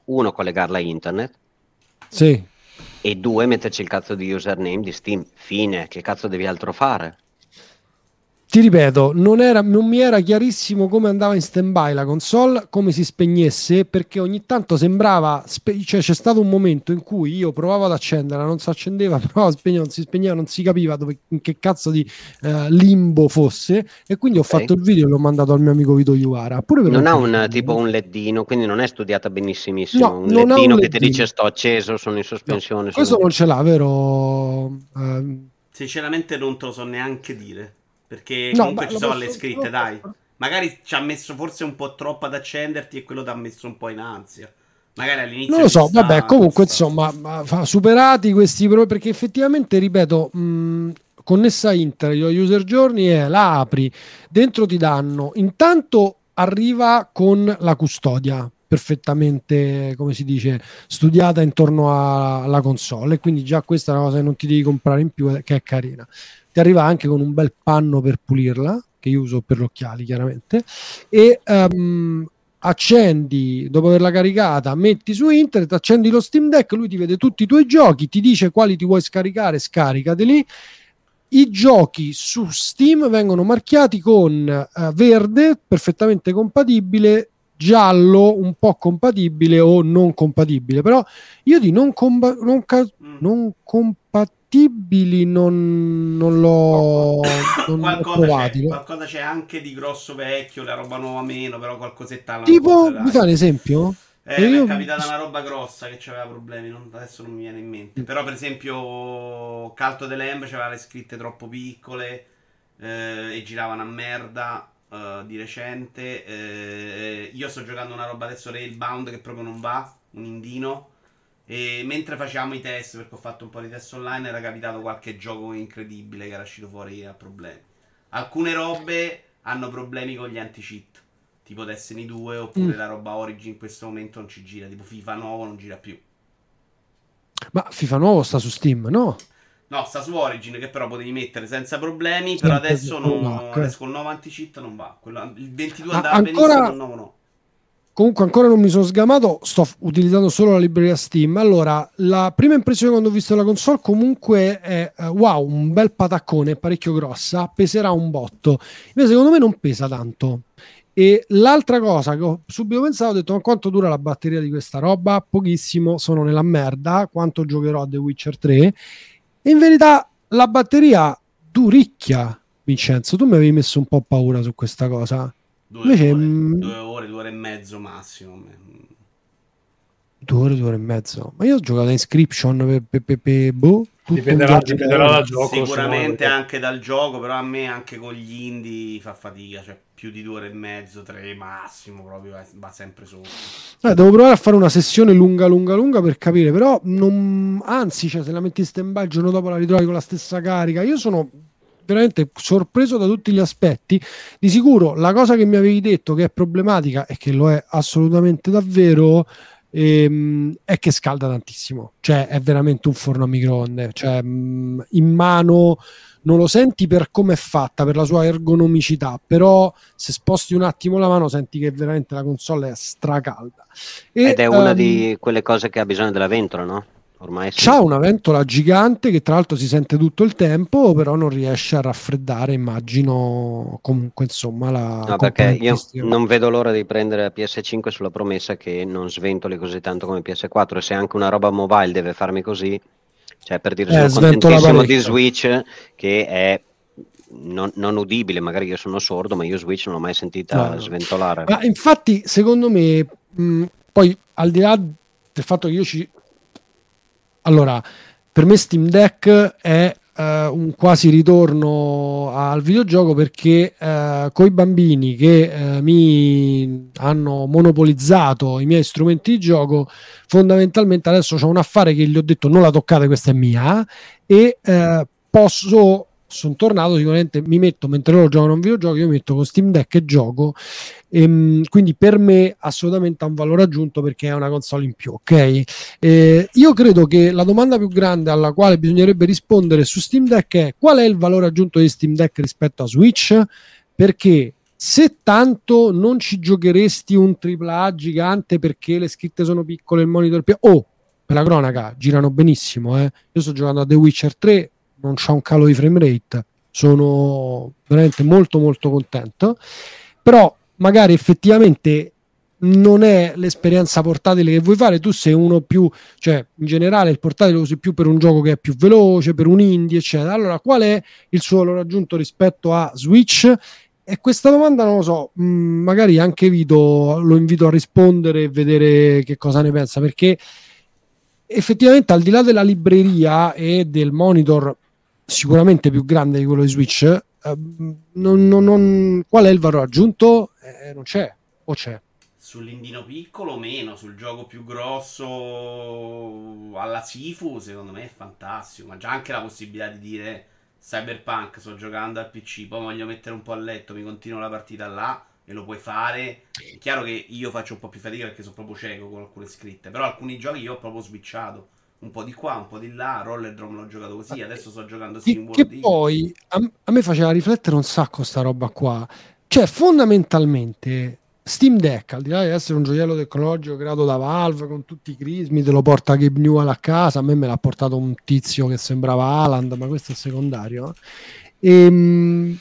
Uno, collegarla a internet. sì. E due, metterci il cazzo di username di Steam. Fine. Che cazzo devi altro fare? Ti ripeto, non, era, non, mi era chiarissimo come andava in stand-by la console, come si spegnesse, perché ogni tanto sembrava, spe- cioè c'è stato un momento in cui io provavo ad accenderla, non si accendeva, provavo a spegnere, non si spegneva, non si capiva dove, in che cazzo di uh, limbo fosse, e quindi ho okay. fatto il video e l'ho mandato al mio amico Vito Iuvara. non ha un, tipo un leddino, quindi non è studiata benissimissimo, no, un leddino un che ti dice sto acceso, sono in sospensione. No, questo non ce l'ha, vero? Uh, Sinceramente non te lo so neanche dire. Perché no, comunque ci sono le scritte, dai. Magari ci ha messo forse un po' troppo ad accenderti e quello ti ha messo un po' in ansia. Magari all'inizio. Non lo so, sta, vabbè, comunque insomma, superati questi problemi, perché effettivamente, ripeto, mh, connessa a internet, lo user journey è la apri, dentro ti danno, intanto arriva con la custodia perfettamente, come si dice, studiata intorno a, alla console, e quindi già questa è una cosa che non ti devi comprare in più, che è carina ti arriva anche con un bel panno per pulirla, che io uso per gli occhiali chiaramente, e um, accendi, dopo averla caricata, metti su internet, accendi lo Steam Deck, lui ti vede tutti i tuoi giochi, ti dice quali ti vuoi scaricare, scaricateli. I giochi su Steam vengono marchiati con uh, verde, perfettamente compatibile, giallo, un po' compatibile o non compatibile. Però io di non, comba- non, ca- mm. non compatibile compatibili non, non l'ho non qualcosa, c'è, qualcosa c'è anche di grosso vecchio, la roba nuova meno, però qualcosetta tipo mi fa un esempio? Eh, io... è capitata una roba grossa che aveva problemi, non, adesso non mi viene in mente. Mm. Però, per esempio, Calto delle Lamb c'aveva le scritte troppo piccole eh, e giravano a merda. Uh, di recente, eh, io sto giocando una roba adesso Railbound che proprio non va, un indino. E mentre facevamo i test, perché ho fatto un po' di test online, era capitato qualche gioco incredibile che era uscito fuori a problemi. Alcune robe hanno problemi con gli anti-cheat, tipo Destiny 2, oppure mm. la roba Origin in questo momento non ci gira, tipo FIFA nuovo non gira più. Ma FIFA nuovo sta su Steam, no? No, sta su Origin che però potevi mettere senza problemi, però adesso, non, adesso con il nuovo anti-cheat non va. Quello, il 22 andava ancora... benissimo, il nuovo no. Comunque ancora non mi sono sgamato, sto utilizzando solo la libreria Steam. Allora, la prima impressione quando ho visto la console comunque è uh, wow, un bel pataccone, parecchio grossa, peserà un botto. Invece secondo me non pesa tanto. E l'altra cosa che ho subito pensato, ho detto ma quanto dura la batteria di questa roba? Pochissimo, sono nella merda, quanto giocherò a The Witcher 3? E in verità la batteria duricchia, Vincenzo, tu mi avevi messo un po' paura su questa cosa. Due, Invece, ore, mh... due ore, due ore e mezzo massimo. Due ore, due ore e mezzo. Ma io ho giocato a Inscription per, per, per, per boh, dipenderà, dipenderà dal gioco. Sicuramente anche dal gioco, però a me anche con gli indie fa fatica. Cioè, più di due ore e mezzo, tre massimo, proprio va sempre sotto. Eh, devo provare a fare una sessione lunga, lunga, lunga per capire. Però, non... anzi, cioè, se la metti in stand by il giorno dopo la ritrovi con la stessa carica. Io sono veramente sorpreso da tutti gli aspetti. Di sicuro la cosa che mi avevi detto che è problematica e che lo è assolutamente davvero ehm, è che scalda tantissimo, cioè è veramente un forno a microonde, cioè mh, in mano non lo senti per come è fatta, per la sua ergonomicità, però se sposti un attimo la mano senti che veramente la console è stracalda. E, Ed è una um, di quelle cose che ha bisogno della ventola, no? Ormai sì. C'ha una ventola gigante che tra l'altro si sente tutto il tempo, però non riesce a raffreddare, immagino comunque insomma la... No, perché io non vedo l'ora di prendere la PS5 sulla promessa che non sventoli così tanto come PS4 e se anche una roba mobile deve farmi così, cioè per dire eh, sono contentissimo di Switch che è non, non, udibile, magari io sono sordo, ma io Switch non l'ho mai sentita no. sventolare. Ma infatti, secondo me, mh, poi al di là del fatto che io ci allora, per me Steam Deck è uh, un quasi ritorno al videogioco perché uh, coi bambini che uh, mi hanno monopolizzato i miei strumenti di gioco, fondamentalmente adesso ho un affare che gli ho detto non la toccate, questa è mia e posso sono tornato sicuramente mi metto mentre loro giocano un videogioco io mi metto con Steam Deck e gioco. Ehm, quindi per me assolutamente ha un valore aggiunto perché è una console in più ok? Eh, io credo che la domanda più grande alla quale bisognerebbe rispondere su Steam Deck è qual è il valore aggiunto di Steam Deck rispetto a Switch? Perché se tanto non ci giocheresti un AAA gigante perché le scritte sono piccole il monitor più oh per la cronaca girano benissimo eh. io sto giocando a The Witcher 3 non c'ha un calo di frame rate. sono veramente molto molto contento, però magari effettivamente non è l'esperienza portatile che vuoi fare, tu sei uno più, cioè in generale il portatile lo usi più per un gioco che è più veloce, per un indie, eccetera. Allora, qual è il suo valore aggiunto rispetto a Switch? E questa domanda non lo so, mh, magari anche Vito lo invito a rispondere e vedere che cosa ne pensa, perché effettivamente al di là della libreria e del monitor sicuramente più grande di quello di Switch, eh, non, non, non, qual è il valore aggiunto? Eh, non c'è, o c'è? Sull'indino piccolo meno, sul gioco più grosso alla Sifu secondo me è fantastico, ma già anche la possibilità di dire Cyberpunk sto giocando al PC, poi voglio mettere un po' a letto, mi continuo la partita là e lo puoi fare. È chiaro che io faccio un po' più fatica perché sono proprio cieco con alcune scritte, però alcuni giochi io ho proprio switchato. Un po' di qua, un po' di là, Roller Drum l'ho giocato così, adesso sto giocando Steam Che poi a, a me faceva riflettere un sacco sta roba qua. Cioè, fondamentalmente Steam Deck, al di là di essere un gioiello tecnologico creato da Valve con tutti i crismi, te lo porta Gabe Newell a casa. A me me l'ha portato un tizio che sembrava Alan, ma questo è secondario. E, ehm,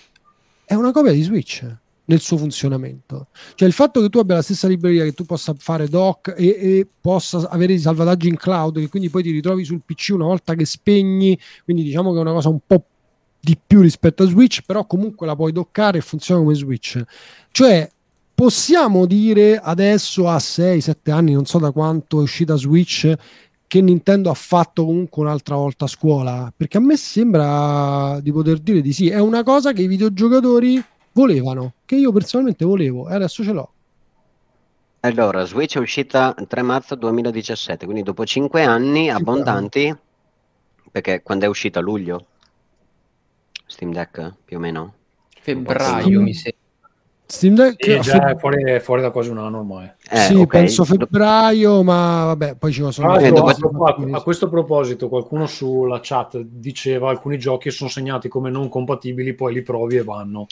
è una copia di Switch nel suo funzionamento. Cioè il fatto che tu abbia la stessa libreria, che tu possa fare doc e, e possa avere i salvataggi in cloud, che quindi poi ti ritrovi sul PC una volta che spegni, quindi diciamo che è una cosa un po' di più rispetto a Switch, però comunque la puoi doccare e funziona come Switch. Cioè possiamo dire adesso a 6-7 anni, non so da quanto è uscita Switch, che Nintendo ha fatto comunque un'altra volta a scuola? Perché a me sembra di poter dire di sì. È una cosa che i videogiocatori volevano, che io personalmente volevo e adesso ce l'ho. Allora, Switch è uscita il 3 marzo 2017, quindi dopo 5 anni abbondanti, perché quando è uscita a luglio? Steam Deck più o meno? Febbraio mi sembra. Steam Deck sì, già è fuori, fuori, da quasi un anno ormai. Eh, sì, okay. penso febbraio, ma vabbè, poi ci sono eh, a, a, a, questo proposito, qualcuno sulla chat diceva alcuni giochi sono segnati come non compatibili, poi li provi e vanno.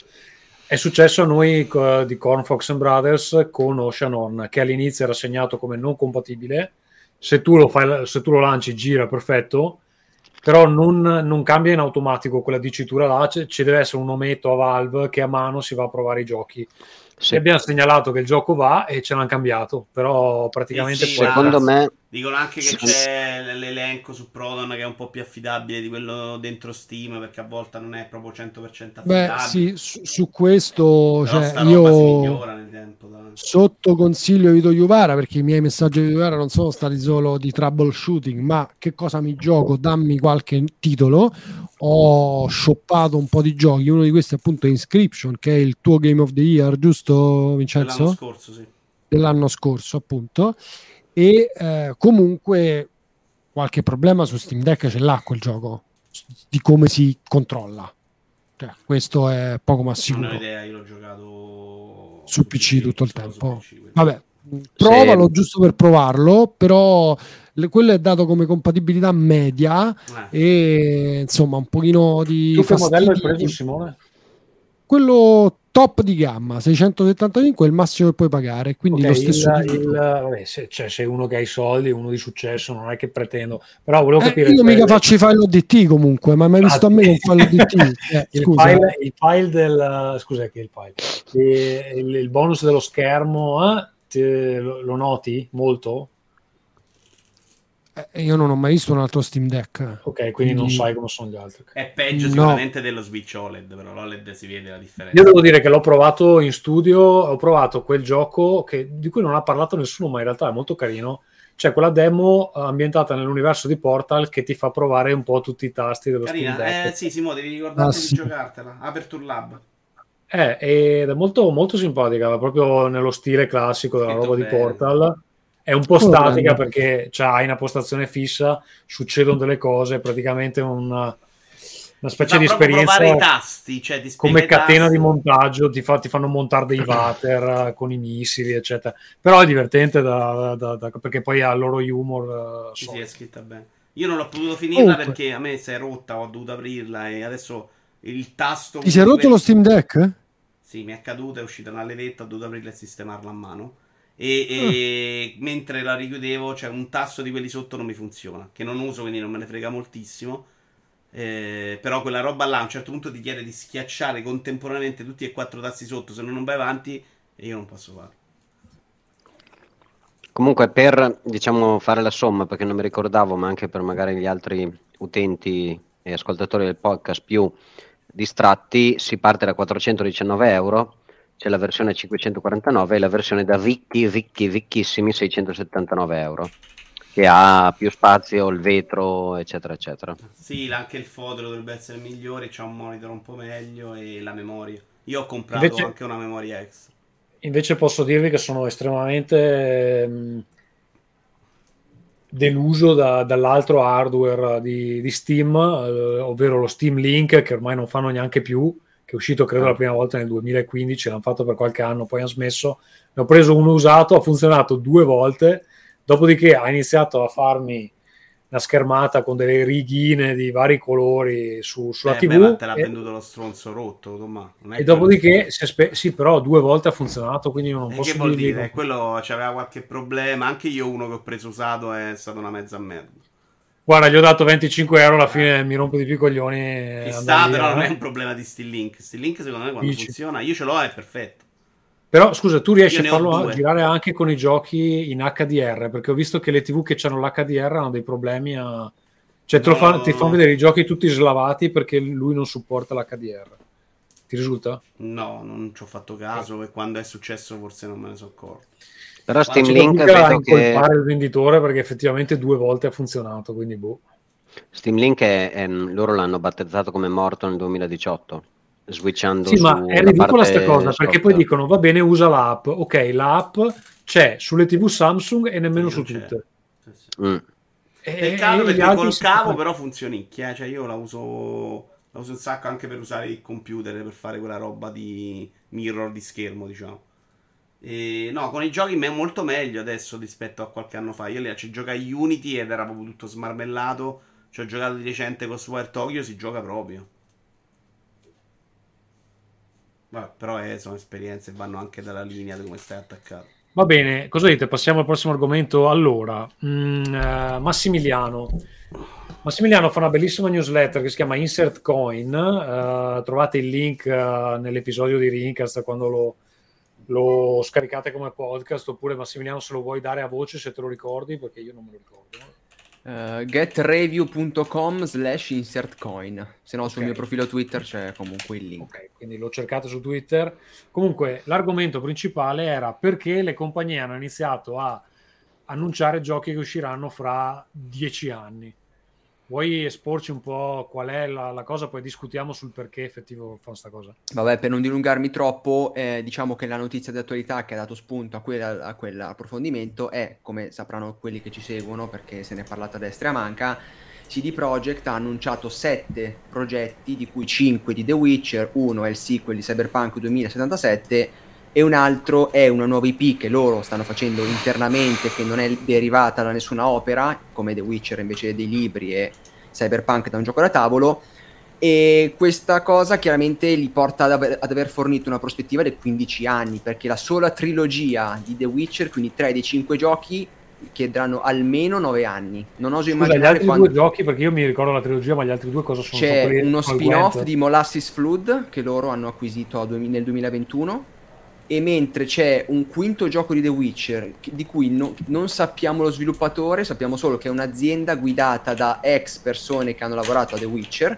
È successo a noi uh, di Cornfox Brothers con Ocean Horn, che all'inizio era segnato come non compatibile. Se tu lo, fai, se tu lo lanci, gira perfetto però non, non, cambia in automatico quella dicitura là, c- ci deve essere un ometto a Valve che a mano si va a provare i giochi. Sì. E abbiamo segnalato che il gioco va e ce l'hanno cambiato, però praticamente... Sì, secondo me... Dicono anche che c'è l'elenco su Proton che è un po' più affidabile di quello dentro Steam, perché a volte non è proprio 100% affidabile. Beh, sì, su, su questo cioè, io tempo, sotto consiglio Vito Juvara, perché i miei messaggi di Juvara non sono stati solo di troubleshooting, ma che cosa mi gioco, dammi qualche titolo ho shoppato un po' di giochi. Uno di questi, appunto, è Inscription, che è il tuo Game of the Year, giusto, Vincenzo? Dell'anno scorso, sì. Dell'anno scorso, appunto. E eh, comunque qualche problema su Steam Deck ce l'ha quel gioco di come si controlla. Cioè, questo è poco ma sicuro. Non ho idea, io l'ho giocato su PC, PC tutto il tempo. PC, Vabbè, provalo sì. giusto per provarlo, però le, quello è dato come compatibilità media eh. e insomma un pochino di... Tu che modello hai preso Simone? Quello top di gamma 675 è il massimo che puoi pagare quindi okay, lo stesso il, il, vabbè, se, cioè, sei uno che ha i soldi uno di successo non è che pretendo però volevo eh, capire io mica faccio i file ODT comunque ma mai visto a me un file ODT eh, il, file, il, file, del scusa che il file? Il, il bonus dello schermo eh, te, lo, lo noti molto? eh, io non ho mai visto un altro Steam Deck. Ok, quindi, quindi... non sai come sono gli altri. È peggio no. sicuramente dello Switch OLED, però l'OLED si vede la differenza. Io devo dire che l'ho provato in studio, ho provato quel gioco che, di cui non ha parlato nessuno, ma in realtà è molto carino. C'è quella demo ambientata nell'universo di Portal che ti fa provare un po' tutti i tasti dello Carina, Steam Deck. Eh, sì, Simo, devi ricordarti ah, sì. di giocartela. Aperture Lab. Eh, ed è molto, molto simpatica, proprio nello stile classico della roba bene. di Portal è un po' statica perché cioè, hai una postazione fissa, succedono delle cose, praticamente una, una specie di esperienza i tasti, cioè come catena di montaggio, ti, fa, ti, fanno montare dei water con i missili, eccetera. Però è divertente da, da, da, perché poi ha il loro humor. Uh, sì, sì, è scritta bene. Io non l'ho potuto finirla Comunque. perché a me si è rotta, ho dovuto aprirla e adesso il tasto... Ti si è rotto lo Steam Deck? Sì, mi è caduta, è uscita una levetta, ho dovuto aprirla e sistemarla a mano e, e mm. mentre la richiudevo, cioè un tasto di quelli sotto non mi funziona, che non uso, quindi non me ne frega moltissimo. Eh, però quella roba là a un certo punto ti chiede di schiacciare contemporaneamente tutti e quattro tasti sotto, se no non vai avanti e io non posso farlo. Comunque, per diciamo, fare la somma, perché non mi ricordavo, ma anche per magari gli altri utenti e ascoltatori del podcast più distratti, si parte da 419 euro, c'è la versione 549 e la versione da ricchi, ricchi, ricchissimi 679 euro, che ha più spazio, il vetro, eccetera, eccetera. Sì, anche il fodero dovrebbe essere migliore, c'ha un monitor un po' meglio e la memoria. Io ho comprato Invece- anche una memoria extra. Invece posso dirvi che sono estremamente ehm, deluso da- dall'altro hardware di, di Steam, eh, ovvero lo Steam Link, che ormai non fanno neanche più, che è uscito credo la prima volta nel 2015, l'hanno fatto per qualche anno, poi hanno smesso. Ne ho preso uno usato, ha funzionato due volte, dopodiché ha iniziato a farmi una schermata con delle righine di vari colori su- sulla Eh, TV. beh, ma te l'ha e- venduto lo stronzo rotto, Tommaso. E dopodiché, si è spe- sì, però due volte ha funzionato, quindi non E posso che vuol dire? Quello c'aveva qualche problema. Anche io uno che ho preso usato è stata una mezza merda. Guarda, gli ho dato 25 euro, alla fine mi rompo di più i coglioni. via, però non eh. è un problema di Still Link. Still Link secondo me quando Dici? funziona, io ce l'ho, è perfetto. Però scusa, tu riesci a farlo a- girare anche con i giochi in HDR, perché ho visto che le TV che hanno l'HDR hanno dei problemi a... Cioè, No, fa- no, ti no. fanno vedere i giochi tutti slavati perché lui non supporta l'HDR. Ti risulta? No, non ci ho fatto caso e quando è successo forse non me ne sono accorto. Però Steam Link vedo che incolpare il venditore perché effettivamente due volte ha funzionato, quindi boh. Steam Link è, è- loro l'hanno battezzato come morto nel 2018, switchando Sì, ma è ridicola sta cosa perché poi software. dicono va bene, usa l'app. Ok, l'app c'è sulle TV Samsung e nemmeno Sì, su c'è. tutte. Mm. E- Peccato perché col cavo però funzionicchia, eh. cioè io la uso, la uso un sacco anche per usare il computer, per fare quella roba di mirror di schermo, diciamo. E, no, con i giochi è molto meglio adesso rispetto a qualche anno fa. Io lì ci giocai Unity ed era proprio tutto smarmellato. Ci ho giocato di recente con Swire Tokyo, si gioca proprio. Vabbè, però eh, sono esperienze, vanno anche dalla linea di come stai attaccato. Va bene, cosa dite? Passiamo al prossimo argomento. Allora, mm, eh, Massimiliano. Massimiliano fa una bellissima newsletter che si chiama Insert Coin. eh, trovate il link eh, nell'episodio di Rincast quando lo, lo scaricate come podcast. Oppure, Massimiliano, se lo vuoi dare a voce, se te lo ricordi, perché io non me lo ricordo. Eh, getreview.com slash insertcoin se no sul Ok. mio profilo Twitter c'è comunque il link Ok, quindi lo cercate su Twitter. Comunque, l'argomento principale era perché le compagnie hanno iniziato a annunciare giochi che usciranno fra dieci anni. Vuoi esporci un po' qual è la, la cosa, poi discutiamo sul perché effettivo fa sta cosa. Vabbè, per non dilungarmi troppo, eh, diciamo che la notizia di attualità che ha dato spunto a, quella- a quell'approfondimento è, come sapranno quelli che ci seguono, perché se ne è parlato a destra e a manca, CD Projekt ha annunciato sette progetti, di cui 5 di The Witcher, uno è il sequel di Cyberpunk 2077 e un altro è una nuova IP che loro stanno facendo internamente, che non è derivata da nessuna opera, come The Witcher invece dei libri e Cyberpunk da un gioco da tavolo, e questa cosa chiaramente li porta ad aver, ad aver fornito una prospettiva dei 15 anni, perché la sola trilogia di The Witcher, quindi 3 dei 5 giochi, chiederanno almeno 9 anni. Non oso Scusa, gli immaginare altri quando... due giochi, perché io mi ricordo la trilogia, ma gli altri due cosa sono? C'è uno spin-off di Molasses Flood che loro hanno acquisito nel 2021 e mentre c'è un quinto gioco di The Witcher che- di cui no- non sappiamo lo sviluppatore, sappiamo solo che è un'azienda guidata da ex persone che hanno lavorato a The Witcher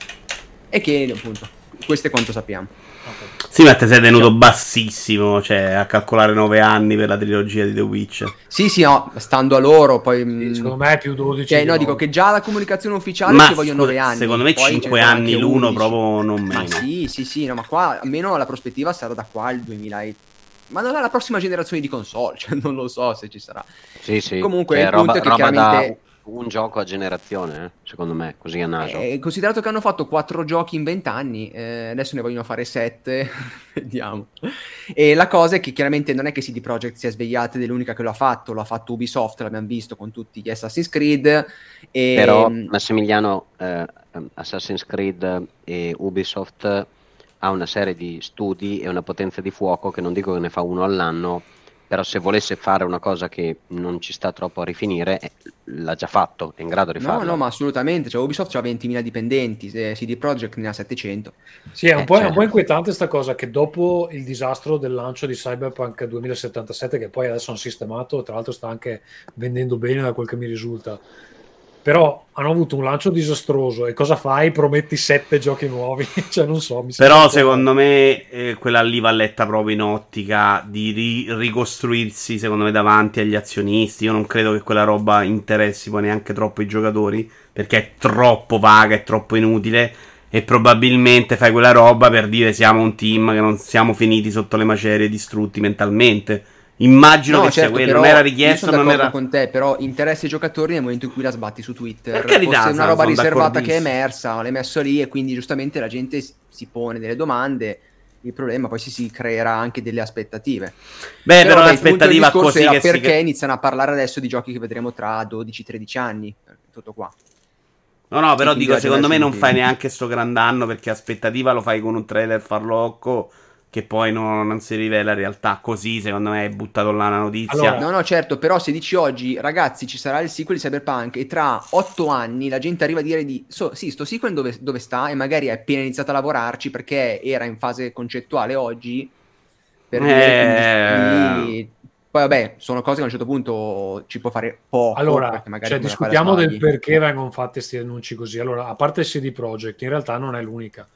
e che appunto questo è quanto sappiamo. Ok. Sì, ma te sei tenuto bassissimo, cioè a calcolare 9 anni per la trilogia di The Witcher. Sì, sì, no, stando a loro poi mh, Secondo me è più 12. cioè, no, dico che già la comunicazione ufficiale Ma ci vogliono scusa, 9 anni. secondo me poi ce 5 ne sono anni l'uno 11. proprio non Ma meno. sì, sì, sì, no, ma qua almeno la prospettiva sarà da qua al 2000 e- ma non è la prossima generazione di console, cioè non lo so se ci sarà. Sì, sì. Comunque, Cioè, il punto roba, è che chiaramente- un gioco a generazione, eh, secondo me, così a naso. Eh, considerato che hanno fatto 4 giochi in 20 anni, eh, adesso ne vogliono fare 7, vediamo. E la cosa è che chiaramente non è che CD Projekt si è svegliata ed è l'unica che lo ha fatto, lo ha fatto Ubisoft, l'abbiamo visto con tutti gli Assassin's Creed. E, Però mh, Massimiliano, eh, Assassin's Creed e Ubisoft ha una serie di studi e una potenza di fuoco che non dico che ne fa uno all'anno, però se volesse fare una cosa che non ci sta troppo a rifinire, eh, l'ha già fatto, è in grado di No, farlo. no, ma assolutamente. Cioè, Ubisoft ha 20.000 dipendenti, CD Projekt ne ha 700. Sì, è un, Eh, po', è un certo. po' inquietante sta cosa che dopo il disastro del lancio di Cyberpunk 2077, che poi adesso hanno sistemato, tra l'altro sta anche vendendo bene da quel che mi risulta, però hanno avuto un lancio disastroso e cosa fai? Prometti sette giochi nuovi, cioè non so. Però secondo me eh, quella lì va letta proprio in ottica di ri- ricostruirsi, secondo me, davanti agli azionisti. Io non credo che quella roba interessi poi neanche troppo i giocatori, perché è troppo vaga, è troppo inutile. E probabilmente fai quella roba per dire siamo un team che non siamo finiti sotto le macerie, distrutti mentalmente. Immagino No, che sia certo, quello, però non era io richiesto, sono non era... con te, però interessa i giocatori nel momento in cui la sbatti su Twitter. Per carità, Fosse una roba riservata che è emersa, l'hai messo lì e quindi giustamente la gente si- si pone delle domande. Il problema poi si, si creerà anche delle aspettative. Beh, però, del l'aspettativa così era che si... perché iniziano a parlare adesso di giochi che vedremo tra 12-13 anni. Tutto qua. No, no, però dico, secondo me non fai neanche sto gran danno perché aspettativa lo fai con un trailer farlocco che poi non, non si rivela in realtà così, secondo me hai buttato là una notizia. Allora, No, no, certo, però se dici oggi, ragazzi, ci sarà il sequel di Cyberpunk e tra 8 anni la gente arriva a dire di so, sì, sto sequel dove, dove sta e magari è appena iniziato a lavorarci perché era in fase concettuale oggi. Per Eh. Poi vabbè, sono cose che a un certo punto ci può fare poco. Allora, cioè, la la discutiamo del perché vengono fatti questi annunci così. Allora, a parte CD Projekt, in realtà non è l'unica.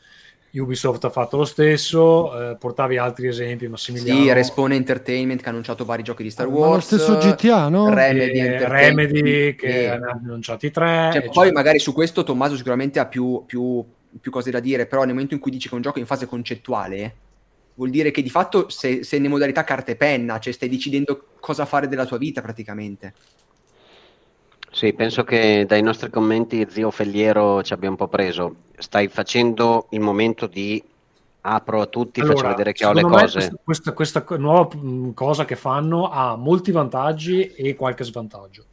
Ubisoft ha fatto lo stesso, eh, portavi altri esempi, Massimiliano. Sì, Respawn Entertainment che ha annunciato vari giochi di Star Ma lo Wars. stesso GTA, no? Remedy, eh, Remedy che sì. ne ha annunciati tre. Cioè, e poi cioè- magari su questo Tommaso sicuramente ha più, più- più cose da dire, però nel momento in cui dici che è un gioco in fase concettuale, vuol dire che di fatto sei, sei in modalità carta e penna, cioè stai decidendo cosa fare della tua vita praticamente. Sì, penso che dai nostri commenti zio Felliero ci abbia un po' preso. Stai facendo il momento di apro a tutti, faccio Allora, vedere che ho le cose. Questa, questa- questa nuova mh, cosa che fanno ha molti vantaggi e qualche svantaggio.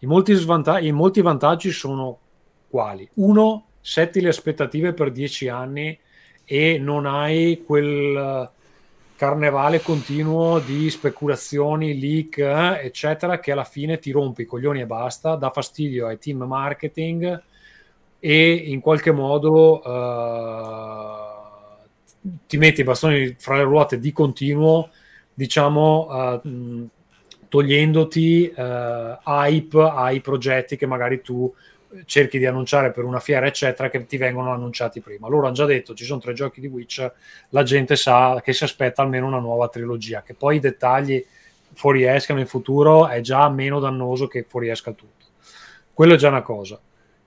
I molti, svanta- i molti vantaggi sono quali? Uno, setti le aspettative per dieci anni e non hai quel carnevale continuo di speculazioni, leak, eh, eccetera, che alla fine ti rompi i coglioni e basta, dà fastidio ai team marketing e in qualche modo eh, ti metti i bastoni fra le ruote di continuo, diciamo, mh, togliendoti eh, hype ai progetti che magari tu cerchi di annunciare per una fiera, eccetera, che ti vengono annunciati prima. Loro hanno già detto ci sono tre giochi di Witcher, la gente sa che si aspetta almeno una nuova trilogia, che poi i dettagli fuoriescano in futuro è già meno dannoso che fuoriesca tutto. Quello è già una cosa.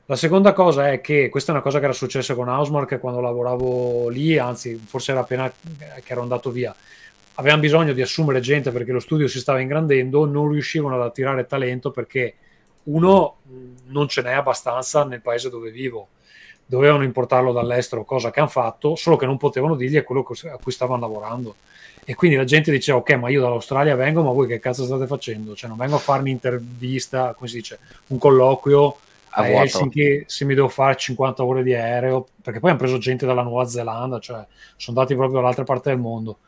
La seconda cosa è che questa è una cosa che era successa con Housemark quando lavoravo lì, anzi, forse era appena che ero andato via. Avevano bisogno di assumere gente perché lo studio si stava ingrandendo, non riuscivano ad attirare talento perché uno non ce n'è abbastanza nel paese dove vivo. Dovevano importarlo dall'estero, cosa che hanno fatto, solo che non potevano dirgli a quello a cui stavano lavorando. E quindi la gente diceva: Ok, ma io dall'Australia vengo, ma voi che cazzo state facendo? Cioè, non vengo a farmi intervista, come si dice, un colloquio A a. Helsinki se mi devo fare 50 ore di aereo, perché poi hanno preso gente dalla Nuova Zelanda, cioè sono andati proprio dall'altra parte del mondo.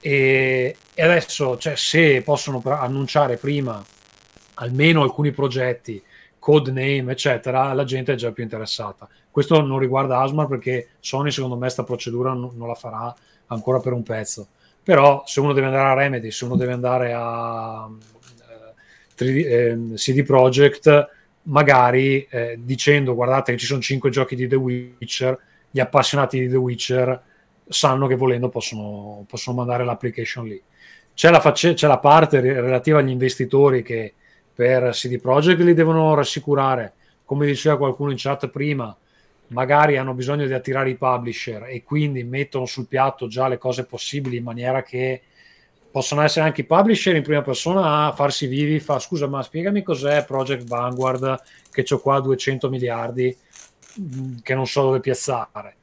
E, e adesso, cioè, se possono annunciare prima almeno alcuni progetti, codename, eccetera, la gente è già più interessata. Questo non riguarda Asmar perché Sony, secondo me, sta procedura non, non la farà ancora per un pezzo. Però se uno deve andare a Remedy, se uno deve andare a eh, 3D, ehm, CD Projekt, magari eh, dicendo guardate che ci sono 5 giochi di The Witcher, gli appassionati di The Witcher sanno che volendo possono, possono mandare l'application lì. C'è la, face- c'è la parte re- relativa agli investitori che per CD Projekt li devono rassicurare, come diceva qualcuno in chat prima, magari hanno bisogno di attirare i publisher e quindi mettono sul piatto già le cose possibili in maniera che possono essere anche i publisher in prima persona a farsi vivi, fa scusa ma spiegami cos'è Project Vanguard che ho qua 200 miliardi mh, che non so dove piazzare.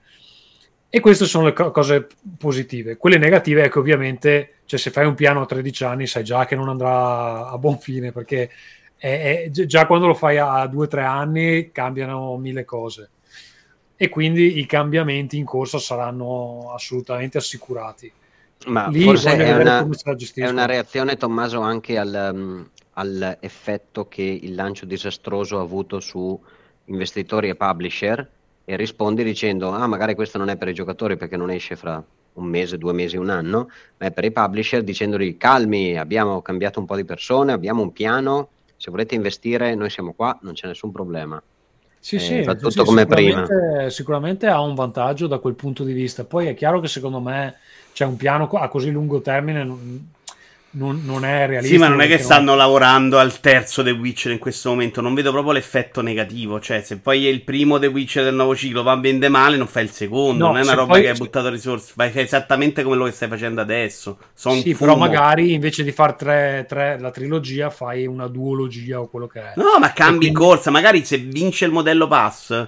E queste sono le co- cose positive. Quelle negative è che ovviamente, cioè, se fai un piano a 13 anni, sai già che non andrà a buon fine, perché è- è- gi- già quando lo fai a 2-3 anni cambiano mille cose. E quindi i cambiamenti in corsa saranno assolutamente assicurati. Ma Lì forse è una, è una reazione, Tommaso, anche al, mm, all'effetto che il lancio disastroso ha avuto su investitori e publisher e rispondi dicendo ah magari questo non è per i giocatori perché non esce fra un mese, due mesi, un anno, ma è per i publisher dicendogli calmi, abbiamo cambiato un po' di persone, abbiamo un piano, se volete investire noi siamo qua, non c'è nessun problema. Sì, Eh, sì, va tutto sì, come prima. sicuramente, sicuramente ha un vantaggio da quel punto di vista. Poi è chiaro che secondo me c'è un piano a così lungo termine non, non- non è realistico. Sì, ma non è che stanno lavorando al terzo The Witcher in questo momento. Non vedo proprio l'effetto negativo. Cioè, se poi è il primo The Witcher del nuovo ciclo va vende male, non fai il secondo. No, non è una roba poi- che hai buttato risorse. Fai esattamente come lo che stai facendo adesso. Sono Sì, però magari invece di fare tre, tre- la trilogia fai una duologia o quello che è. No, ma cambi in quindi- corsa. Magari se vince il modello pass,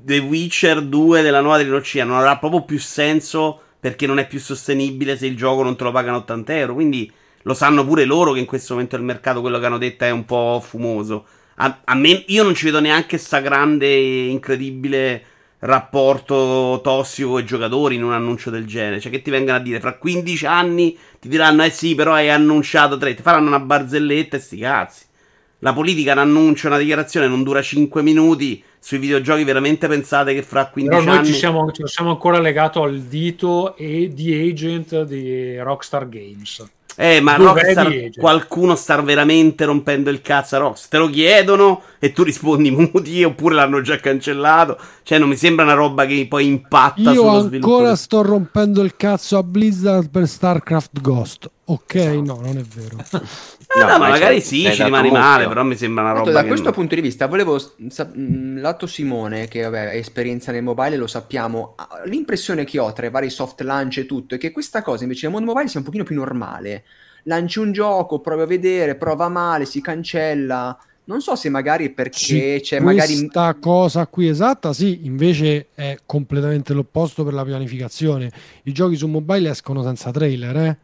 The Witcher 2 della nuova trilogia non avrà proprio più senso perché non è più sostenibile se il gioco non te lo pagano 80 euro. Quindi lo sanno pure loro che in questo momento il mercato, quello che hanno detto, è un po' fumoso. A, a me, io non ci vedo neanche sta grande incredibile rapporto tossico con i giocatori in un annuncio del genere. Cioè, che ti vengano a dire fra 15 anni ti diranno: Eh sì, però hai annunciato tre. Ti faranno una barzelletta e sti cazzi. La politica ne annuncia una dichiarazione, non dura 5 minuti. Sui videogiochi, veramente pensate che fra 15 Però noi anni. ci siamo, ci siamo ancora legato al dito e di agent di Rockstar Games. Eh, ma Rockstar, agent? qualcuno sta veramente rompendo il cazzo a Rockstar. Te lo chiedono e tu rispondi muti oppure l'hanno già cancellato. Cioè, non mi sembra una roba che poi impatta Io sullo sviluppo. ancora sto rompendo il cazzo a Blizzard per StarCraft Ghost. Ok, no, non è vero. Ah, no, ma ma magari sei- sì, ci mucchio. male, però mi sembra una roba da che questo non- punto di vista volevo sa- lato Simone che vabbè, ha esperienza nel mobile lo sappiamo l'impressione che ho tra i vari soft launch e tutto è che questa cosa invece nel mondo mobile sia un pochino più normale lanci un gioco provi a vedere prova male si cancella non so se magari perché Sì, c'è magari questa cosa qui esatta, sì, invece è completamente l'opposto per la pianificazione. I giochi su mobile escono senza trailer, eh?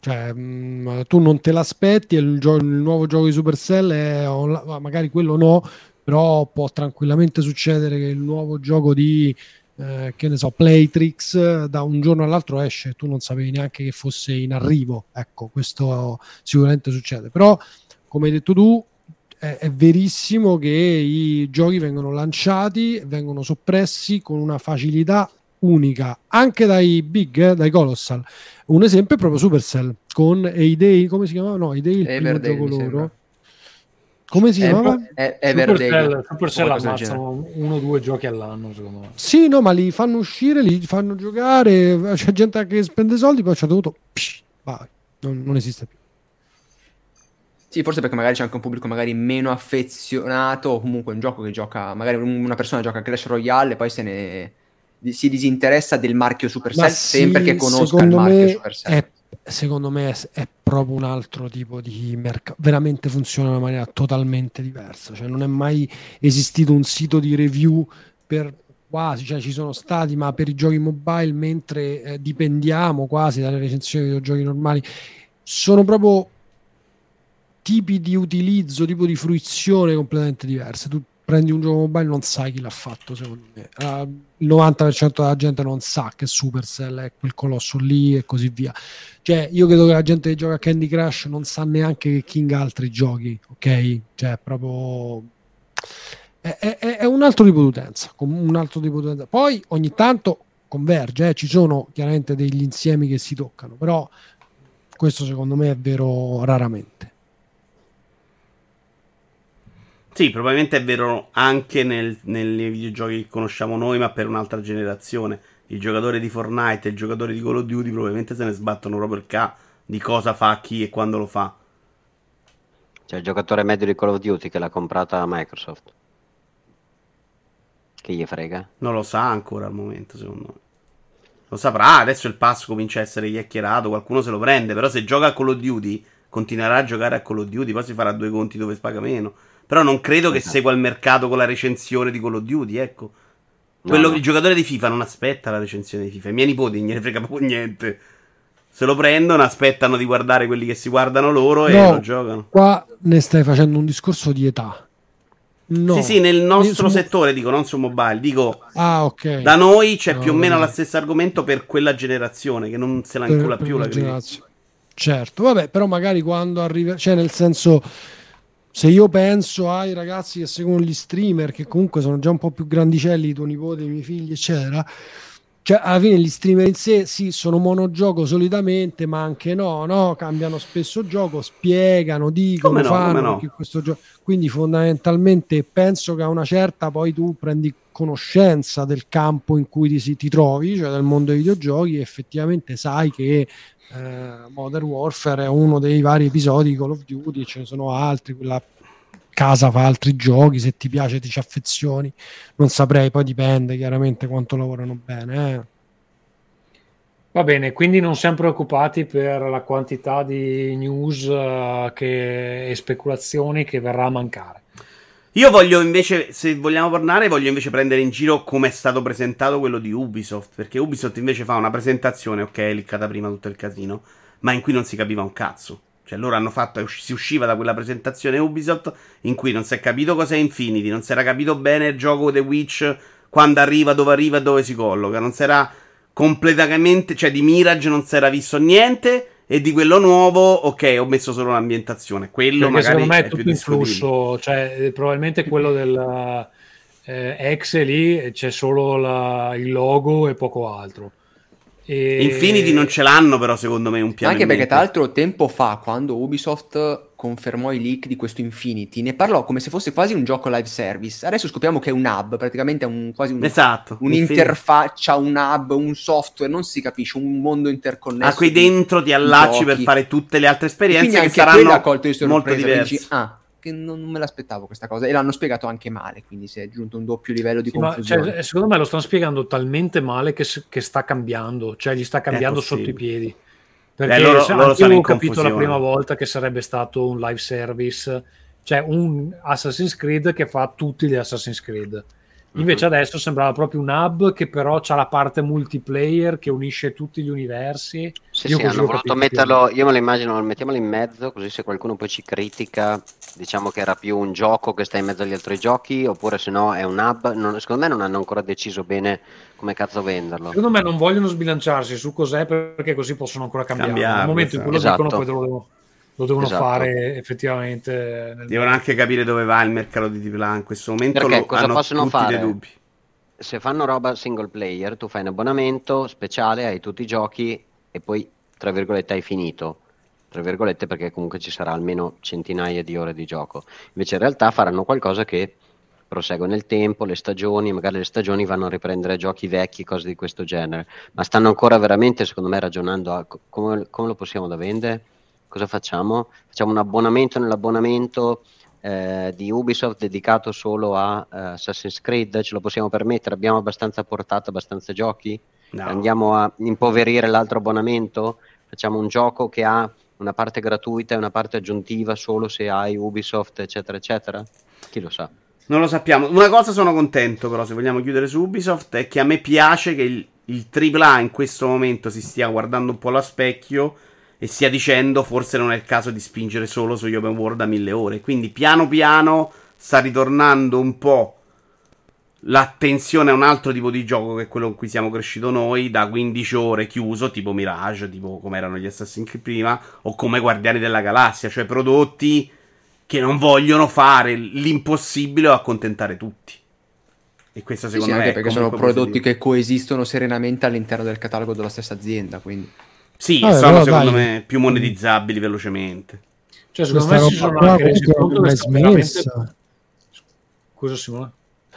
Cioè, mh, tu non te l'aspetti e il, gio- il nuovo gioco di Supercell è onla- magari quello no, però può tranquillamente succedere che il nuovo gioco di eh, che ne so, Playtrix da un giorno all'altro esce, tu non sapevi neanche che fosse in arrivo. Ecco, questo sicuramente succede. Però, come hai detto tu, è, è verissimo che i giochi vengono lanciati, vengono soppressi con una facilità unica anche dai big, eh, dai colossal. Un esempio è proprio Supercell con Day, come si chiamava? No, Day il primo gioco loro. Come si chiamava? è- Everdale, Supercell, ammazzano uno o due giochi all'anno, secondo me. Sì, no, ma li fanno uscire, li fanno giocare, c'è gente che spende soldi, poi c'è dovuto... psh, vai, non, non esiste più. Sì, forse perché magari c'è anche un pubblico magari meno affezionato o comunque un gioco che gioca, magari una persona gioca a Clash Royale e poi se ne si disinteressa del marchio Supercell Ma sempre sì, che conosca il marchio Supercell. È, secondo me è, è proprio un altro tipo di mercato, veramente funziona in una maniera totalmente diversa, cioè non è mai esistito un sito di review per quasi, cioè ci sono stati, ma per i giochi mobile, mentre eh, dipendiamo quasi dalle recensioni dei videogiochi normali, sono proprio tipi di utilizzo, tipo di fruizione completamente diverse. Tu prendi un gioco mobile non sai chi l'ha fatto, secondo me. Ah, il 90% della gente non sa che Supercell è quel colosso lì e così via. Cioè, io credo che la gente che gioca a Candy Crush non sa neanche che King ha altri giochi, ok? Cioè, proprio... È, è- è un altro tipo di utenza, un altro tipo di utenza. Poi ogni tanto converge, eh, ci sono chiaramente degli insiemi che si toccano, però questo secondo me è vero raramente. Sì, probabilmente è vero anche nel- nei videogiochi che conosciamo noi, ma per un'altra generazione. Il giocatore di Fortnite e il giocatore di Call of Duty probabilmente se ne sbattono proprio il ca di cosa fa chi e quando lo fa. C'è il giocatore medio di Call of Duty che l'ha comprata Microsoft. Che gli frega? Non lo sa ancora al momento, secondo me. Lo saprà, adesso il pass comincia a essere chiacchierato, qualcuno se lo prende, però se gioca a Call of Duty continuerà a giocare a Call of Duty, poi si farà due conti dove paga meno. Però non credo che Esatto. segua il mercato con la recensione di Call of Duty, ecco. Quello, no. Il giocatore di FIFA non aspetta la recensione di FIFA. I miei nipoti non gliene frega proprio niente. Se lo prendono, aspettano di guardare quelli che si guardano loro e No. lo giocano. Qua ne stai facendo un discorso di età. No. Sì, sì, nel nostro Su- settore, dico, non su mobile, dico Ah, ok. da noi c'è No, più o meno lo stesso argomento per quella generazione che non se la incula più la generazione. Certo, vabbè, però magari quando arriva, cioè nel senso, se io penso ai ragazzi che seguono gli streamer, che comunque sono già un po' più grandicelli, i tuoi nipoti, i miei figli, eccetera, cioè alla fine gli streamer in sé sì, sono monogioco solitamente, ma anche no, no? Cambiano spesso gioco, spiegano, dicono, Come no, fanno come no. gioco. Quindi fondamentalmente penso che a una certa poi tu prendi conoscenza del campo in cui ti, ti trovi, cioè del mondo dei videogiochi, e effettivamente sai che eh, Modern Warfare è uno dei vari episodi di Call of Duty, ce ne sono altri, quella casa fa altri giochi, se ti piace ti ci affezioni, non saprei, poi dipende chiaramente quanto lavorano bene. eh. Va bene, quindi non siamo preoccupati per la quantità di news eh, che- e speculazioni che verrà a mancare. Io voglio invece, se vogliamo tornare, voglio invece prendere in giro come è stato presentato quello di Ubisoft. Perché Ubisoft invece fa una presentazione, ok, liccata prima tutto il casino, ma in cui non si capiva un cazzo. Cioè, loro hanno fatto, si usciva da quella presentazione Ubisoft in cui non si è capito cos'è Infinity, non si era capito bene il gioco The Witch, quando arriva, dove arriva e dove si colloca. Non si era completamente, cioè di Mirage non si era visto niente. E di quello nuovo, ok, ho messo solo l'ambientazione. Quello Perché magari secondo me è più tutto in flusso, cioè eh, probabilmente quello del eh, ex lì c'è solo la- il logo e poco altro. E- Infinity non ce l'hanno, però, secondo me, un piano. Anche perché, tra l'altro, tempo fa, quando Ubisoft confermò i leak di questo Infinity, ne parlò come se fosse quasi un gioco live service. Adesso scopriamo che è un hub, praticamente è un, quasi un, Esatto. un'interfaccia, un hub, un software, non si capisce, un mondo interconnesso. A di- dentro ti allacci per giochi. fare tutte le altre E esperienze che saranno molto diverse. dici, ah, che non, me l'aspettavo questa cosa. E l'hanno spiegato anche male, quindi si è aggiunto un doppio livello di Sì, ma, confusione. cioè, secondo me lo stanno spiegando talmente male che, che sta cambiando, cioè gli sta cambiando sotto i piedi. Perché Eh, loro- loro ho capito la prima volta che sarebbe stato un live service, cioè un Assassin's Creed che fa tutti gli Assassin's Creed. Invece Mhm. adesso sembrava proprio un hub che però ha la parte multiplayer che unisce tutti gli universi. Sì, Io sì, hanno voluto capito più. metterlo, io me lo immagino, mettiamolo in mezzo, così se qualcuno poi ci critica, diciamo che era più un gioco che sta in mezzo agli altri giochi, oppure se no è un hub, non- secondo me non hanno ancora deciso bene come cazzo venderlo. Secondo me non vogliono sbilanciarsi su cos'è perché così possono ancora cambiare. Cambiarlo, Nel momento in cui lo esatto. dicono, poi lo devono, lo devono Esatto. fare effettivamente. Nel... Devono anche capire dove va il mercato di AAA in questo momento. Perché lo- cosa hanno possono tutti fare? dei dubbi. Se fanno roba single player, tu fai un abbonamento speciale, hai tutti i giochi e poi, tra virgolette, hai finito. Tra virgolette, perché comunque ci sarà almeno centinaia di ore di gioco. Invece in realtà faranno qualcosa che prosegue nel tempo, le stagioni, magari le stagioni vanno a riprendere giochi vecchi, cose di questo genere. Ma stanno ancora veramente, secondo me, ragionando a co- come, come lo possiamo da vendere? Cosa facciamo? Facciamo un abbonamento nell'abbonamento eh, di Ubisoft dedicato solo a eh, Assassin's Creed? Ce lo possiamo permettere? Abbiamo abbastanza portata, abbastanza giochi? No. Andiamo a impoverire l'altro abbonamento? Facciamo un gioco che ha una parte gratuita e una parte aggiuntiva solo se hai Ubisoft, eccetera, eccetera? Chi lo sa? Non lo sappiamo. Una cosa sono contento, però, se vogliamo chiudere su Ubisoft, è che a me piace che il, il AAA in questo momento si stia guardando un po' allo specchio e stia dicendo forse non è il caso di spingere solo sugli open world a mille ore. Quindi piano piano sta ritornando un po' l'attenzione a un altro tipo di gioco che è quello con cui siamo cresciuti noi, da 15 ore chiuso, tipo Mirage, tipo come erano gli Assassin's Creed prima, o come Guardiani della Galassia, cioè prodotti che non vogliono fare l'impossibile o accontentare tutti. E questo Sì, secondo sì, me anche è perché sono prodotti positivo. che coesistono serenamente all'interno del catalogo della stessa azienda. Quindi. Sì, Vabbè, sono secondo dai. me più monetizzabili velocemente. Cioè, secondo Questa me si sono anche resi conto che veramente... Scusa Simone.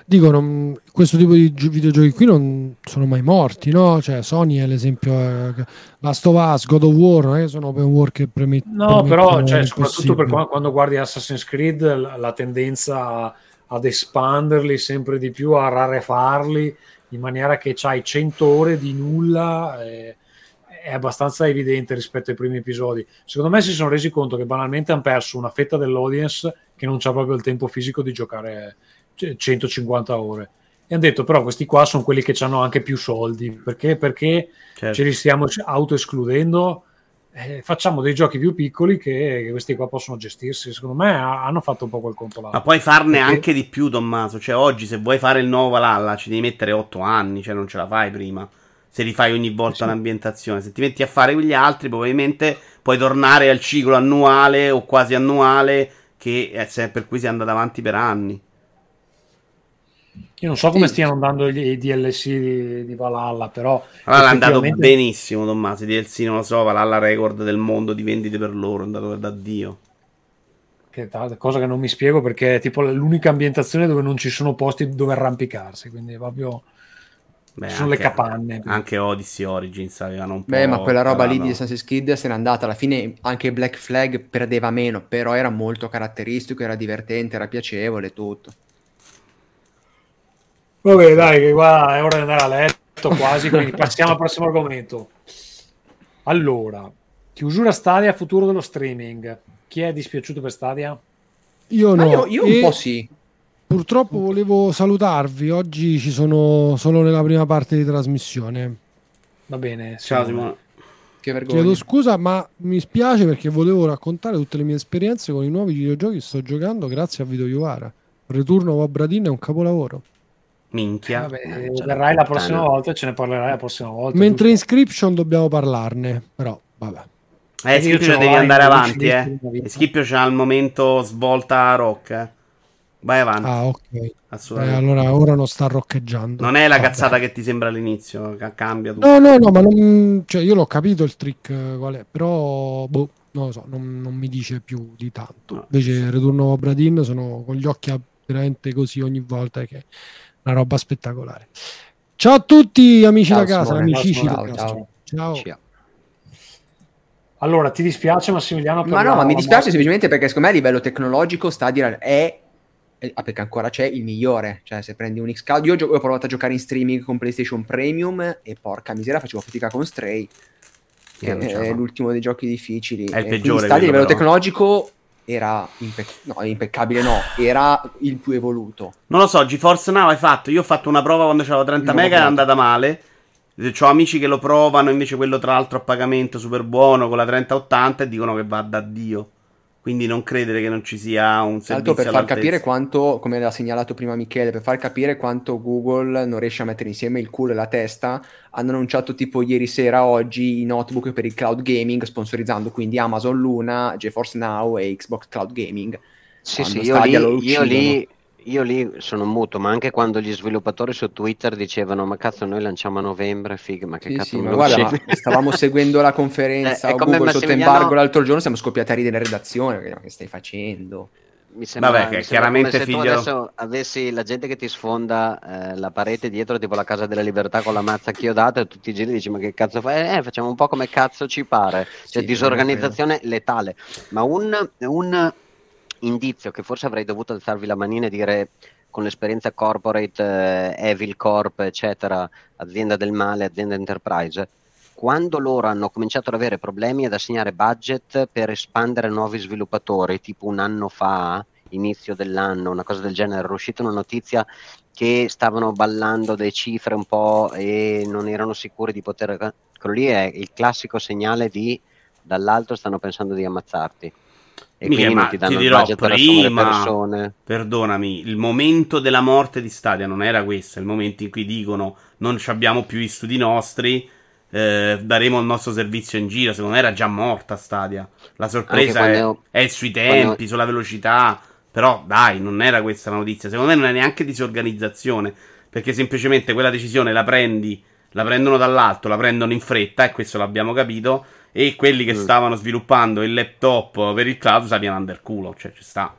Dico, non- questo tipo di gi- videogiochi qui non sono mai morti, no? Cioè, Sony è l'esempio, eh, Last of Us, God of War, non è che sono open world che preme- No, però, cioè, soprattutto per l'impossibile. qua- quando guardi Assassin's Creed, la, la tendenza ad espanderli sempre di più, a rarefarli in maniera che c'hai 100 ore di nulla. eh, è abbastanza evidente rispetto ai primi episodi. Secondo me si sono resi conto che banalmente hanno perso una fetta dell'audience che non c'ha proprio il tempo fisico di giocare c- 150 ore. E hanno detto, però, questi qua sono quelli che hanno anche più soldi. Perché? Perché Certo. ce li stiamo autoescludendo eh, facciamo dei giochi più piccoli che, che questi qua possono gestirsi. Secondo me ha- hanno fatto un po' quel conto là. Ma puoi farne Perché- anche di più, Tommaso. Cioè, oggi se vuoi fare il nuovo Valhalla ci devi mettere 8 anni, cioè non ce la fai prima. Se rifai ogni volta Sì. un'ambientazione. Se ti metti a fare quegli altri, probabilmente puoi tornare al ciclo annuale o quasi annuale che è per cui si è andato avanti per anni. Io non so come Sì. stiano andando i, DLC di, di Valhalla, però Allora è andato benissimo, Tommaso. I DLC non lo so, Valhalla record del mondo di vendite per loro. È andato da Dio. che è cosa che non mi spiego perché è tipo l'unica ambientazione dove non ci sono posti dove arrampicarsi, quindi proprio Beh, ci sono le anche- capanne. Anche Odyssey Origins avevano un po'. Beh, ma quella roba lì calato. di Assassin's Creed se n'è andata. Alla fine anche Black Flag perdeva meno, però era molto caratteristico, era divertente, era piacevole tutto. Vabbè, dai, che qua è ora di andare a letto quasi, quindi passiamo al prossimo argomento. Allora, chiusura Stadia, futuro dello streaming. Chi è dispiaciuto per Stadia? Io Ma no. io, io un E po' sì. Purtroppo volevo salutarvi. Oggi ci sono solo nella prima parte di trasmissione. Va bene. Ciao, Simone. Che vergogna. Chiedo scusa, ma mi spiace perché volevo raccontare tutte le mie esperienze con i nuovi videogiochi che sto giocando grazie a Vito Iovara. Returno of Obradin è un capolavoro. Minchia. Vabbè, Eh, verrai la la prossima volta e ce ne parlerai la prossima volta. Mentre giusto? Inscription dobbiamo parlarne, però vabbè. Eh, Io Schipio devi là andare avanti, eh. Schipio c'ha al momento svolta rock, eh. Vai avanti, Ah, ok. Eh, assolutamente. allora ora non sta roccheggiando. Non è la Vabbè. cazzata che ti sembra all'inizio, ca- cambia tutto. No, no, no, ma non, cioè, io l'ho capito il trick eh, qual è, però boh, non lo so, non, non mi dice più di tanto. No. Invece Return of Obradin sono con gli occhi veramente così ogni volta che è una roba spettacolare. Ciao a tutti amici Ciao, da casa, Simone. amici Ciao, da casa. Ciao. Ciao. Ciao. Allora, ti dispiace Massimiliano? Ma no, ma mi dispiace morte? semplicemente perché secondo me a livello tecnologico Stadia è eh, ah, perché ancora c'è il migliore, cioè se prendi un Xcloud, io gio- ho provato a giocare in streaming con PlayStation Premium e porca miseria facevo fatica con Stray, che Eh, la è l'ultimo dei giochi difficili. È il E peggiore quindi a livello però. tecnologico era impe- no, impeccabile, no, era il più evoluto. Non lo so, GeForce Now hai fatto. Io ho fatto una prova quando c'avevo 30 Non l'ho mega e è andata male. Ho amici che lo provano, invece quello tra l'altro a pagamento super buono con la 3080 e dicono che va da Dio. Quindi non credere che non ci sia un servizio l'altro per far all'altezza. capire quanto, come l'ha segnalato prima Michele, per far capire quanto Google non riesce a mettere insieme il culo e la testa, hanno annunciato tipo ieri sera, oggi, i notebook per il cloud gaming, sponsorizzando quindi Amazon Luna, GeForce Now e Xbox Cloud Gaming. Sì, Quando sì, io lì, io, lì, io lì sono muto, ma anche quando gli sviluppatori su Twitter dicevano ma cazzo noi lanciamo a novembre, figa, ma che Sì, cazzo sì, ma non guarda, uscì?" ma stavamo seguendo la conferenza Eh, come Google sotto Massimiliano- embargo l'altro giorno, siamo scoppiati a ridere in redazione, perché, ma che stai facendo? Mi sembra, Vabbè, che mi chiaramente come se tu figlio- adesso avessi la gente che ti sfonda eh, la parete dietro, tipo la Casa della Libertà con la mazza chiodata e tutti i giri dici ma che cazzo fai? Eh, facciamo un po' come cazzo ci pare. Cioè Sì, disorganizzazione letale. Ma un, un indizio che forse avrei dovuto alzarvi la manina e dire con l'esperienza corporate, eh, Evil Corp, eccetera, azienda del male, azienda enterprise, quando loro hanno cominciato ad avere problemi ad assegnare budget per espandere nuovi sviluppatori, tipo un anno fa, inizio dell'anno, una cosa del genere, era uscita una notizia che stavano ballando le cifre un po' e non erano sicuri di poter... Quello lì è il classico segnale di dall'alto stanno pensando di ammazzarti. E Mica, quindi non ti danno ti il dirò, assumere prima- persone. Perdonami, il momento della morte di Stadia non era questo, è il momento in cui dicono non ci abbiamo più gli studi nostri, eh, daremo il nostro servizio in giro. Secondo me era già morta Stadia. La sorpresa è, è sui tempi, sulla velocità. Però dai, non era questa la notizia. Secondo me non è neanche disorganizzazione, perché semplicemente quella decisione la prendi, la prendono dall'alto, la prendono in fretta, e questo l'abbiamo capito. E quelli che Mm. stavano sviluppando il laptop per il cloud sappiano under culo, cioè ci sta.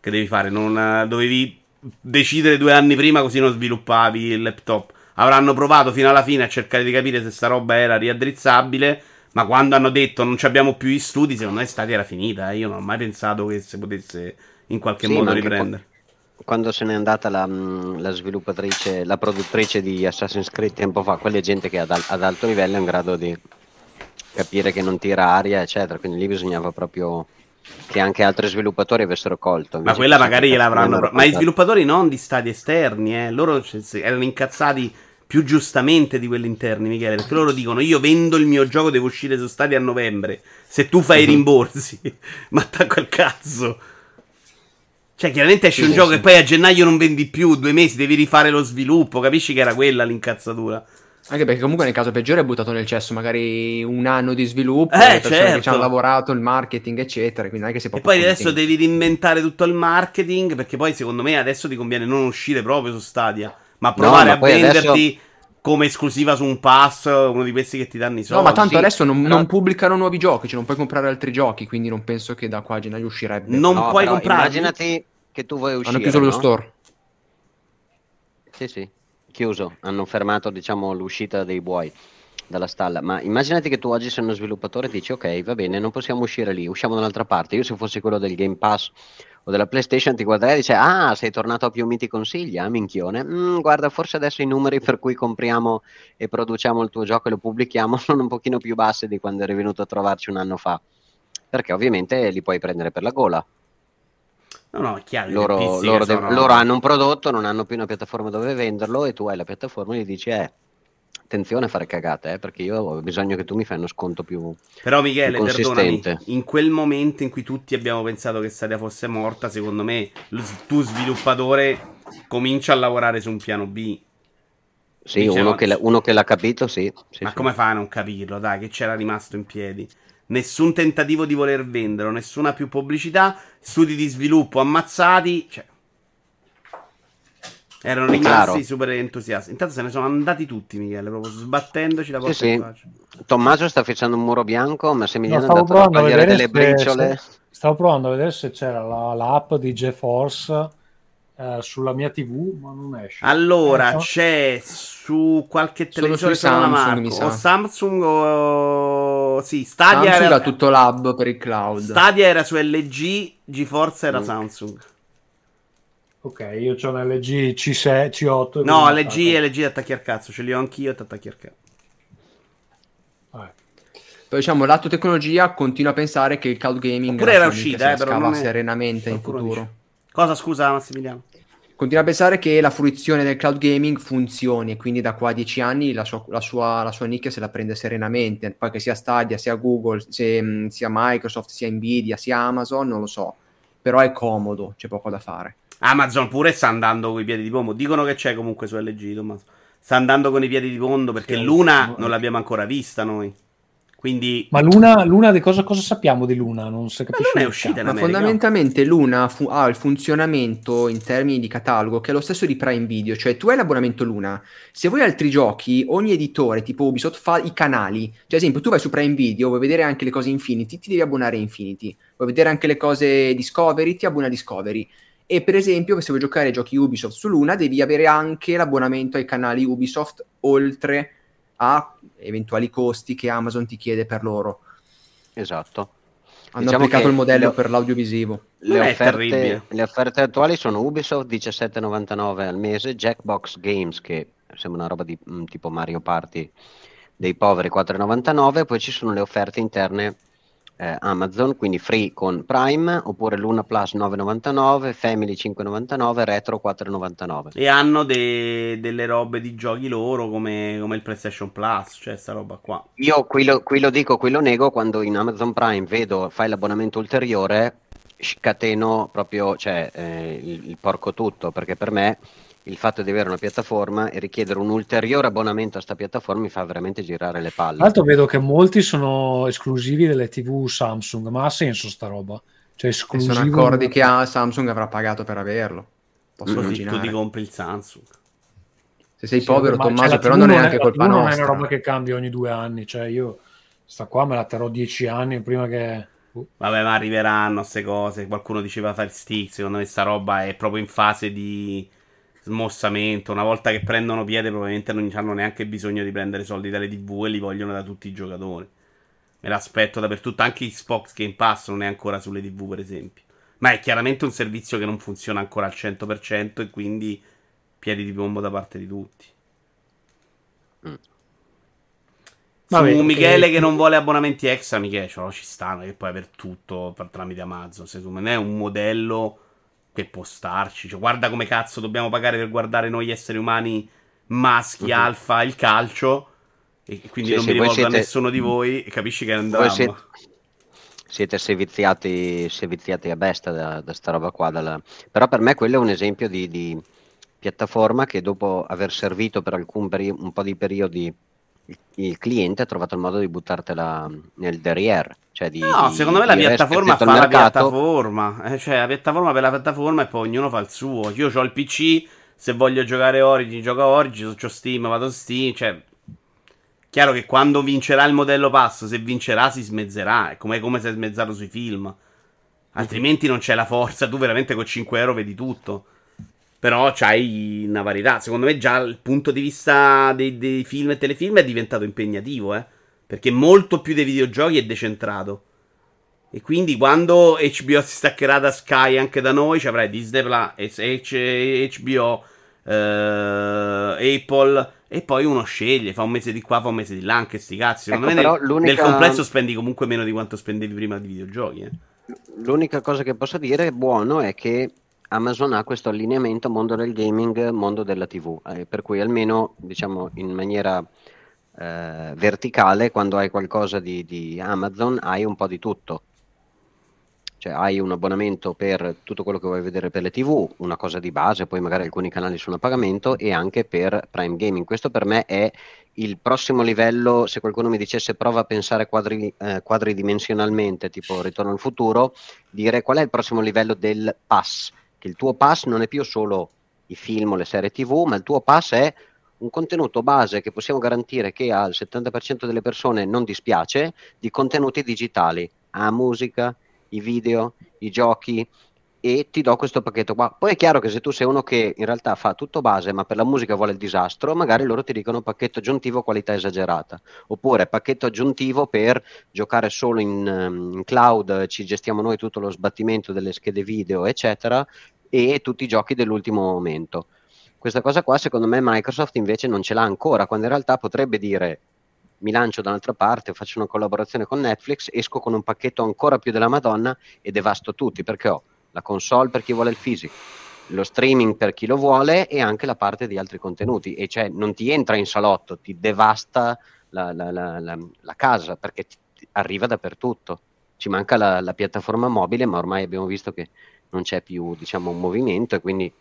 Che devi fare? Non, eh, dovevi decidere due anni prima così non sviluppavi il laptop. Avranno provato fino alla fine a cercare di capire se sta roba era riaddrizzabile. Ma quando hanno detto non ci abbiamo più gli studi, secondo me Stadia era finita. eh. Io non ho mai pensato che si potesse in qualche Sì, modo riprendere. Quando se n'è andata la, mh, la sviluppatrice, la produttrice di Assassin's Creed tempo fa, quella è gente che ad, ad alto livello è in grado di capire che non tira aria, eccetera. Quindi lì bisognava proprio che anche altri sviluppatori avessero colto. Ma quella magari gliel'avranno. pro- Ma i sviluppatori non di stati esterni, eh. Loro erano incazzati più giustamente di quelli interni, Michele, perché loro dicono io vendo il mio gioco, devo uscire su Stadia a novembre. Se tu fai i rimborsi, ma attacco al cazzo. Cioè, chiaramente esce Sì, un sì, gioco e poi a gennaio non vendi più, due mesi, devi rifare lo sviluppo, capisci che era quella l'incazzatura. Anche perché comunque nel caso peggiore è buttato nel cesso magari un anno di sviluppo, Eh, le persone che certo. ci hanno lavorato, il marketing, eccetera. Quindi non è che si può E poi adesso devi reinventare tutto il marketing, perché poi secondo me adesso ti conviene non uscire proprio su Stadia, ma provare ma a venderti come esclusiva su un pass, uno di questi che ti danno i soldi. No, ma tanto sì, adesso non, però- non pubblicano nuovi giochi, cioè non puoi comprare altri giochi, quindi non penso che da qua a gennaio uscirebbe. Non No, puoi però comprarli? Immaginati che tu vuoi uscire. Hanno chiuso lo no? store. Sì, sì, chiuso. Hanno fermato, diciamo, l'uscita dei buoi dalla stalla. Ma immaginati che tu oggi sei uno sviluppatore e dici, ok, va bene, non possiamo uscire lì, usciamo dall'altra parte. Io se fossi quello del Game Pass o della PlayStation ti guarderei e dice, ah, sei tornato a più miti consigli, ah, minchione. Mm, guarda, forse adesso i numeri per cui compriamo e produciamo il tuo gioco e lo pubblichiamo sono un pochino più bassi di quando eri venuto a trovarci un anno fa. Perché ovviamente li puoi prendere per la gola. No, no, chiaro. Loro, loro de- sono- loro hanno un prodotto, non hanno più una piattaforma dove venderlo e tu hai la piattaforma e gli dici, eh, attenzione a fare cagate, eh, perché io ho bisogno che tu mi fai uno sconto più... Però Michele, più perdonami, in quel momento in cui tutti abbiamo pensato che Stadia fosse morta, secondo me tu sviluppatore comincia a lavorare su un piano B. Sì, Dice, uno no, che, l'ha- uno che l'ha capito, sì. sì, Ma sì. come fai a non capirlo? Dai, che c'era rimasto in piedi. Nessun tentativo di voler venderlo, nessuna più pubblicità, studi di sviluppo ammazzati. Cioè, erano rimasti Chiaro. super entusiasti. Intanto se ne sono andati tutti, Michele, proprio sbattendoci la Sì, porta sì. faccia. Tommaso sta facendo un muro bianco, No, Massimiliano stavo è andato a togliere delle se- briciole. se- stavo provando a vedere se c'era la, l'app di GeForce eh, sulla mia TV, ma non esce. Allora, Eh, no? c'è su qualche televisore se Samsung, marco, mi o Samsung o sì, Stadia Samsung era tutto l'hub per il cloud. Stadia era su LG, GeForce era Mm. Samsung. Ok, io ho un LG C6, C8. e No, LG attacco. e LG attacchi al cazzo, ce li ho anch'io e attacchi al cazzo. Vabbè. Poi diciamo, lato tecnologia continua a pensare che il cloud gaming Oppure era uscita, eh, però non è- serenamente in futuro. dice. Cosa scusa Massimiliano? Continua a pensare che la fruizione del cloud gaming funzioni e quindi da qua a dieci anni la sua, la sua- la sua nicchia se la prende serenamente. Poi che sia Stadia, sia Google, se, mh, sia Microsoft, sia Nvidia, sia Amazon, non lo so. Però è comodo, c'è poco da fare. Amazon pure sta andando con i piedi di pombo. Dicono che c'è comunque su LG, Tommaso. Sta andando con i piedi di pombo perché Sì, Luna no, non l'abbiamo ancora vista noi. Quindi Ma Luna, Luna di cosa, cosa sappiamo di Luna? Non si capisce. non è uscita cazzo. Ma fondamentalmente Luna fu- ha il funzionamento in termini di catalogo che è lo stesso di Prime Video, cioè tu hai l'abbonamento Luna, se vuoi altri giochi, ogni editore tipo Ubisoft fa i canali, cioè ad esempio tu vai su Prime Video, vuoi vedere anche le cose Infinity, ti devi abbonare a Infinity, vuoi vedere anche le cose Discovery, ti abbona a Discovery. E per esempio, se vuoi giocare ai giochi Ubisoft su Luna, devi avere anche l'abbonamento ai canali Ubisoft, oltre a eventuali costi che Amazon ti chiede per loro. Esatto. Hanno Diciamo applicato il modello le- per l'audiovisivo. Le offerte, le offerte attuali sono Ubisoft 17,99 al mese, Jackbox Games che sembra una roba di mm, tipo Mario Party dei poveri 4,99, poi ci sono le offerte interne eh, Amazon, quindi free con Prime, oppure Luna Plus 9,99, Family 5,99, Retro 4,99. E hanno de- delle robe di giochi loro come, come il PlayStation Plus, cioè sta roba qua. Io qui lo, qui lo dico, qui lo nego, quando in Amazon Prime vedo fai l'abbonamento ulteriore, scateno proprio cioè, eh, il, il porco tutto, perché per me il fatto di avere una piattaforma e richiedere un ulteriore abbonamento a sta piattaforma mi fa veramente girare le Tra palle. l'altro vedo che molti sono esclusivi delle TV Samsung, ma ha senso sta roba? Cioè E esclusivo sono accordi che ah, Samsung avrà pagato per averlo. Posso Mm. Immaginare. tu ti compri il Samsung. Se sei Sì, povero, ma- cioè, Tommaso, la però non è neanche colpa TV non è nostra. una roba che cambia ogni due anni, cioè io sta qua me la terrò dieci anni prima che... uh, Vabbè, ma arriveranno queste cose. Qualcuno diceva Fire Stick. Secondo me, sta roba è proprio in fase di smossamento. Una volta che prendono piede, probabilmente non hanno neanche bisogno di prendere soldi dalle TV e li vogliono da tutti i giocatori. Me l'aspetto dappertutto. Anche Xbox Game Pass non è ancora sulle TV, per esempio. Ma è chiaramente un servizio che non funziona ancora al 100% e quindi piedi di piombo da parte di tutti. Mm. Vabbè, Su. Michele che non vuole abbonamenti extra, Michele, cioè, ci stanno che puoi avere tutto per- tramite Amazon. Secondo me è un modello che può starci. Cioè, guarda come cazzo dobbiamo pagare per guardare noi esseri umani maschi, Mhm. alfa, il calcio. E quindi Sì, non mi rivolgo a siete- nessuno di voi e capisci che è un dramma. siete, siete seviziati, seviziati a bestia da, da sta roba qua. dalla- Però per me quello è un esempio di, di piattaforma che dopo aver servito per alcun peri- un po' di periodi il, il cliente ha trovato il modo di buttartela nel derrière. Cioè di, No, di secondo me la piattaforma fa la piattaforma. Eh, cioè, la piattaforma per la piattaforma e poi ognuno fa il suo. Io ho il PC, se voglio giocare Origin, gioco Origin, se ho Steam, vado Steam. Cioè, chiaro che quando vincerà il modello pass, se vincerà si smezzerà. È come, come se è smezzato sui film. Altrimenti non c'è la forza. Tu veramente con 5 euro vedi tutto. Però c'hai una varietà. Secondo me già il punto di vista dei, dei film e telefilm è diventato impegnativo, eh. Perché molto più dei videogiochi è decentrato. E quindi quando HBO si staccherà da Sky anche da noi, ci avrai Disney HBO, eh, Apple, e poi uno sceglie, fa un mese di qua, fa un mese di là, anche sti cazzi. Secondo Ecco, me nel, l'unica- nel complesso spendi comunque meno di quanto spendevi prima di videogiochi. Eh. L'unica cosa che posso dire buono è che Amazon ha questo allineamento mondo del gaming, mondo della TV, eh, per cui almeno diciamo in maniera eh, verticale quando hai qualcosa di, di Amazon hai un po' di tutto. Cioè hai un abbonamento per tutto quello che vuoi vedere per le TV, una cosa di base, poi magari alcuni canali sono a pagamento e anche per Prime Gaming. Questo per me è il prossimo livello, se qualcuno mi dicesse prova a pensare quadri, eh, quadridimensionalmente, tipo Ritorno al futuro, dire qual è il prossimo livello del pass, che il tuo pass non è più solo i film o le serie tv, ma il tuo pass è un contenuto base che possiamo garantire che al 70% delle persone non dispiace di contenuti digitali, a musica, i video, i giochi e ti do questo pacchetto qua. Poi è chiaro che se tu sei uno che in realtà fa tutto base, ma per la musica vuole il disastro, magari loro ti dicono pacchetto aggiuntivo qualità esagerata, oppure pacchetto aggiuntivo per giocare solo in, ehm, in cloud, ci gestiamo noi tutto lo sbattimento delle schede video, eccetera, e tutti i giochi dell'ultimo momento. Questa cosa qua secondo me Microsoft invece non ce l'ha ancora, quando in realtà potrebbe dire mi lancio da un'altra parte, faccio una collaborazione con Netflix, esco con un pacchetto ancora più della Madonna e devasto tutti, perché ho la console per chi vuole il fisico, lo streaming per chi lo vuole e anche la parte di altri contenuti. E cioè non ti entra in salotto, ti devasta la, la- la- la- casa perché ti- ti arriva dappertutto. Ci manca la piattaforma mobile, ma ormai abbiamo visto che non c'è più diciamo, un movimento e quindi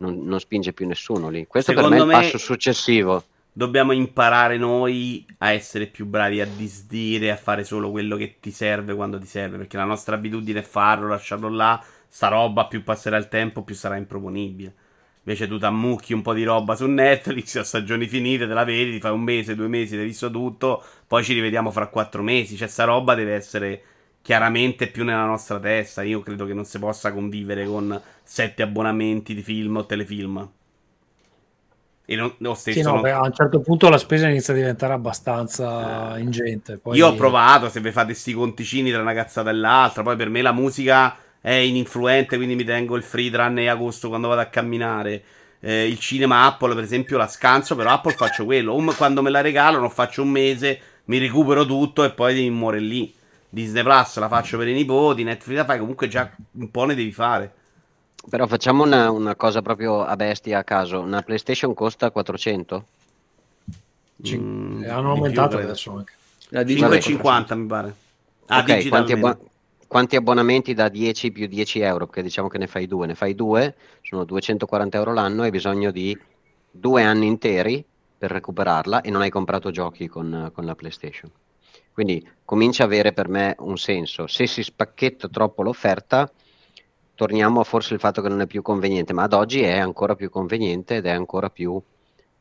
non, non spinge più nessuno lì. Questo per me è Secondo il passo successivo. Dobbiamo imparare noi a essere più bravi a disdire, a fare solo quello che ti serve quando ti serve. Perché la nostra abitudine è farlo, lasciarlo là. Sta roba, più passerà il tempo, più sarà improponibile. Invece tu t'ammucchi un po' di roba su Netflix, a stagioni finite, te la vedi, ti fai un mese, due mesi, ti hai visto tutto, poi ci rivediamo fra quattro mesi. Cioè, sta roba deve essere chiaramente più nella nostra testa. Io credo che non si possa convivere con sette abbonamenti di film o telefilm. E non, lo stesso Sì, no, non- beh, a un certo punto la spesa inizia a diventare abbastanza ingente. Poi... Io ho provato, se vi fate sti conticini tra una cazzata e l'altra, poi per me la musica è ininfluente, quindi mi tengo il free tranne agosto quando vado a camminare. Eh, il cinema Apple, per esempio, la scanso, però Apple faccio quello. O m- quando me la regalano, faccio un mese, mi recupero tutto e poi mi muore lì. Disney Plus la faccio per i nipoti, Netflix la fai, comunque già un po' ne devi fare. Però facciamo una, una cosa proprio a bestia a caso. Una PlayStation costa 400? Cin- Mm, eh, hanno più, aumentato credo. adesso anche. La Digital 5,50 mi pare. Ah, ok, quanti, digitalmente. abbo- quanti abbonamenti da 10 più 10 euro? Perché diciamo che ne fai due. Ne fai due, sono 240 euro l'anno, hai bisogno di due anni interi per recuperarla e non hai comprato giochi con, con la PlayStation. Quindi comincia a avere per me un senso. Se si spacchetta troppo l'offerta, torniamo a forse il fatto che non è più conveniente, ma ad oggi è ancora più conveniente ed è ancora più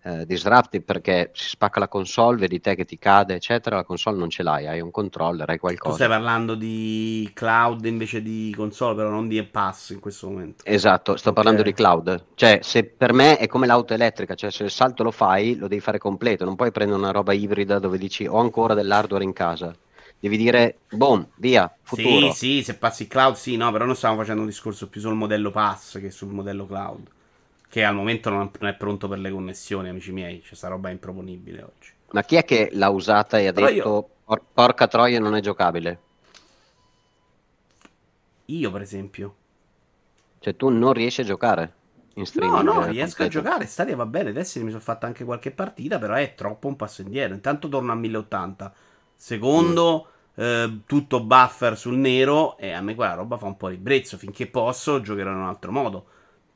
eh, disruptive perché si spacca la console, vedi te che ti cade, eccetera, la console non ce l'hai, hai un controller, hai Tu qualcosa. stai parlando di cloud invece di console, però non di pass in questo momento. Esatto, sto Ok. parlando di cloud. Cioè, se per me è come l'auto elettrica, cioè se il salto lo fai, lo devi fare completo, non puoi prendere una roba ibrida dove dici ho ancora dell'hardware in casa. Devi dire, boom, via, futuro. Sì, sì, se passi cloud, sì, no, però noi stiamo facendo un discorso più sul modello pass che sul modello cloud. Che al momento non è pronto per le connessioni, amici miei. C'è sta roba è improponibile oggi. Ma chi è che l'ha usata e ha Però detto, io- "Por- porca troia, non è giocabile? Io, per esempio. Cioè, tu non riesci a giocare. in No, streaming. no, eh, riesco a completo. giocare. Stadia va bene. Adesso mi sono fatto anche qualche partita, però è troppo un passo indietro. Intanto torno a 1080. Secondo, eh, tutto buffer sul nero. E a me quella roba fa un po' ribrezzo. Finché posso, giocherò in un altro modo.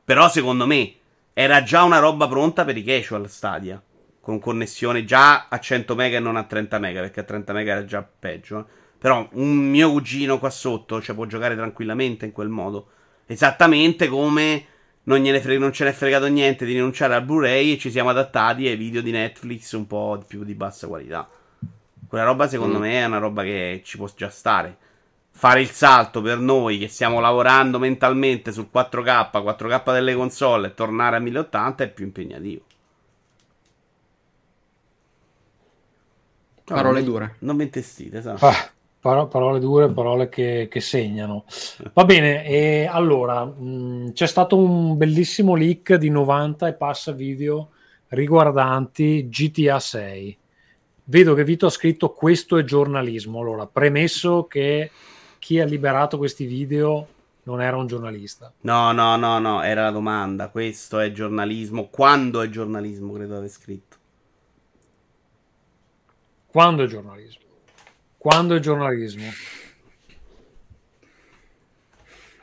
Però, secondo me, era già una roba pronta per i casual Stadia. Con connessione già a 100 mega e non a 30 mega. Perché a 30 mega era già peggio. eh. Però un mio cugino qua sotto, cioè, può giocare tranquillamente in quel modo. Esattamente come non, fre- non ce n'è fregato niente di rinunciare al Blu-ray e ci siamo adattati ai video di Netflix un po' più di bassa qualità. Quella roba secondo Mm. me è una roba che ci può già stare. Fare il salto per noi che stiamo lavorando mentalmente sul 4K, 4K delle console e tornare a 1080 è più impegnativo. No, Parole non dure. Non vi intestite, esatto. Ah, paro- parole dure, parole che, che segnano. Va bene, e allora mh, c'è stato un bellissimo leak di 90 e passa video riguardanti GTA 6. Vedo che Vito ha scritto questo è giornalismo. Allora, premesso che chi ha liberato questi video non era un giornalista. No, no, no, no, era la domanda. Questo è giornalismo. Quando è giornalismo, credo aver scritto. Quando è giornalismo? Quando è giornalismo?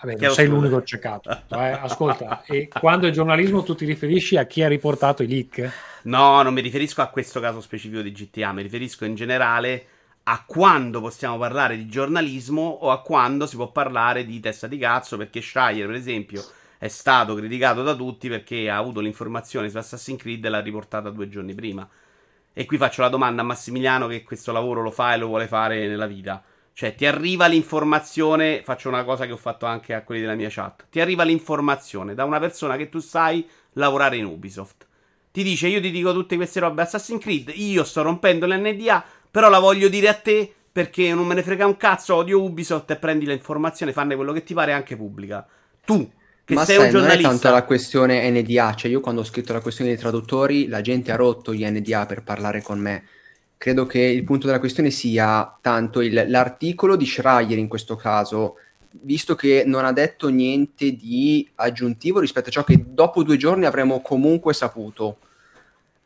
Vabbè, non sei l'unico ceccato. eh. Ascolta, e quando è giornalismo tu ti riferisci a chi ha riportato i leak? No, non mi riferisco a questo caso specifico di GTA, mi riferisco in generale a quando possiamo parlare di giornalismo o a quando si può parlare di testa di cazzo, perché Shire, per esempio, è stato criticato da tutti perché ha avuto l'informazione su Assassin's Creed e l'ha riportata due giorni prima. E qui faccio la domanda a Massimiliano che questo lavoro lo fa e lo vuole fare nella vita. Cioè, ti arriva l'informazione, faccio una cosa che ho fatto anche a quelli della mia chat, ti arriva l'informazione da una persona che tu sai lavorare in Ubisoft. Ti dice, io ti dico tutte queste robe Assassin's Creed, io sto rompendo l'NDA, però la voglio dire a te perché non me ne frega un cazzo, odio Ubisoft e prendi l'informazione, fanne quello che ti pare anche pubblica. Tu, che Ma sei sai, un non è giornalista... tanto la questione NDA, cioè io quando ho scritto la questione dei traduttori, la gente ha rotto gli NDA per parlare con me. Credo che il punto della questione sia tanto il- l'articolo di Schreier in questo caso, visto che non ha detto niente di aggiuntivo rispetto a ciò che dopo due giorni avremmo comunque saputo.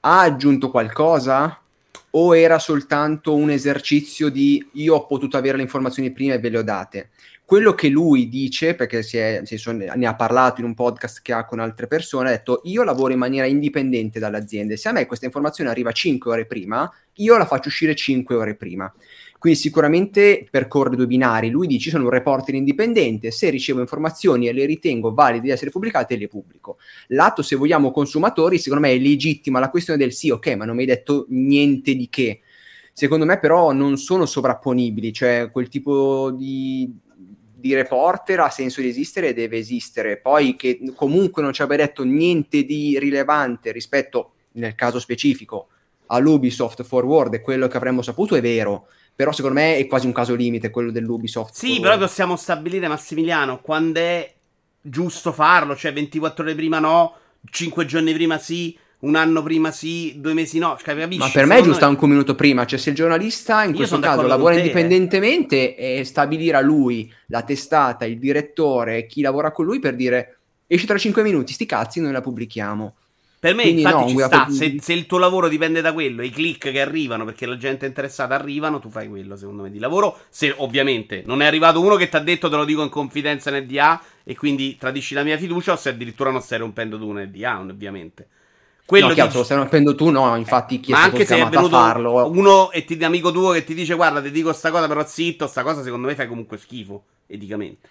Ha aggiunto qualcosa? O era soltanto un esercizio di io ho potuto avere le informazioni prima e ve le ho date? quello che lui dice, perché si è- si sono- ne ha parlato in un podcast che ha con altre persone, ha detto io lavoro in maniera indipendente dalle aziende, se a me questa informazione arriva 5 ore prima, io la faccio uscire 5 ore prima. Quindi sicuramente percorre due binari, lui dice sono un reporter indipendente, se ricevo informazioni e le ritengo valide di essere pubblicate le pubblico. Lato se vogliamo consumatori, secondo me è legittima la questione del sì, ok, ma non mi hai detto niente di che. Secondo me però non sono sovrapponibili, cioè quel tipo di, di reporter ha senso di esistere e deve esistere. Poi che comunque non ci abbia detto niente di rilevante rispetto, nel caso specifico, all'Ubisoft Forward e quello che avremmo saputo è vero, però secondo me è quasi un caso limite quello dell'Ubisoft Sì, però possiamo stabilire, Massimiliano, quando è giusto farlo, cioè 24 ore prima no, 5 giorni prima sì, un anno prima sì, due mesi no, cioè, capisci? Ma per me è giusto anche un minuto prima, cioè se il giornalista in Io questo caso lavora con te, eh. indipendentemente e stabilire a lui la testata, il direttore, chi lavora con lui per dire esce tra 5 minuti, sti cazzi, noi la pubblichiamo. Per me, Quindi infatti, no, ci sta. guidato- Se, se il tuo lavoro dipende da quello, i click che arrivano perché la gente è interessata arrivano, tu fai quello, secondo me, di lavoro. Se ovviamente non è arrivato uno che ti ha detto te lo dico in confidenza nel DA e quindi tradisci la mia fiducia, o se addirittura non stai rompendo tu nel DA, ovviamente. Quello no, chiaro, di- se lo stai rompendo tu, no, infatti chi è ma stato anche se è chiamato a venuto farlo... uno e ti, amico tuo che ti dice guarda ti dico sta cosa però zitto, sta cosa secondo me fai comunque schifo, eticamente.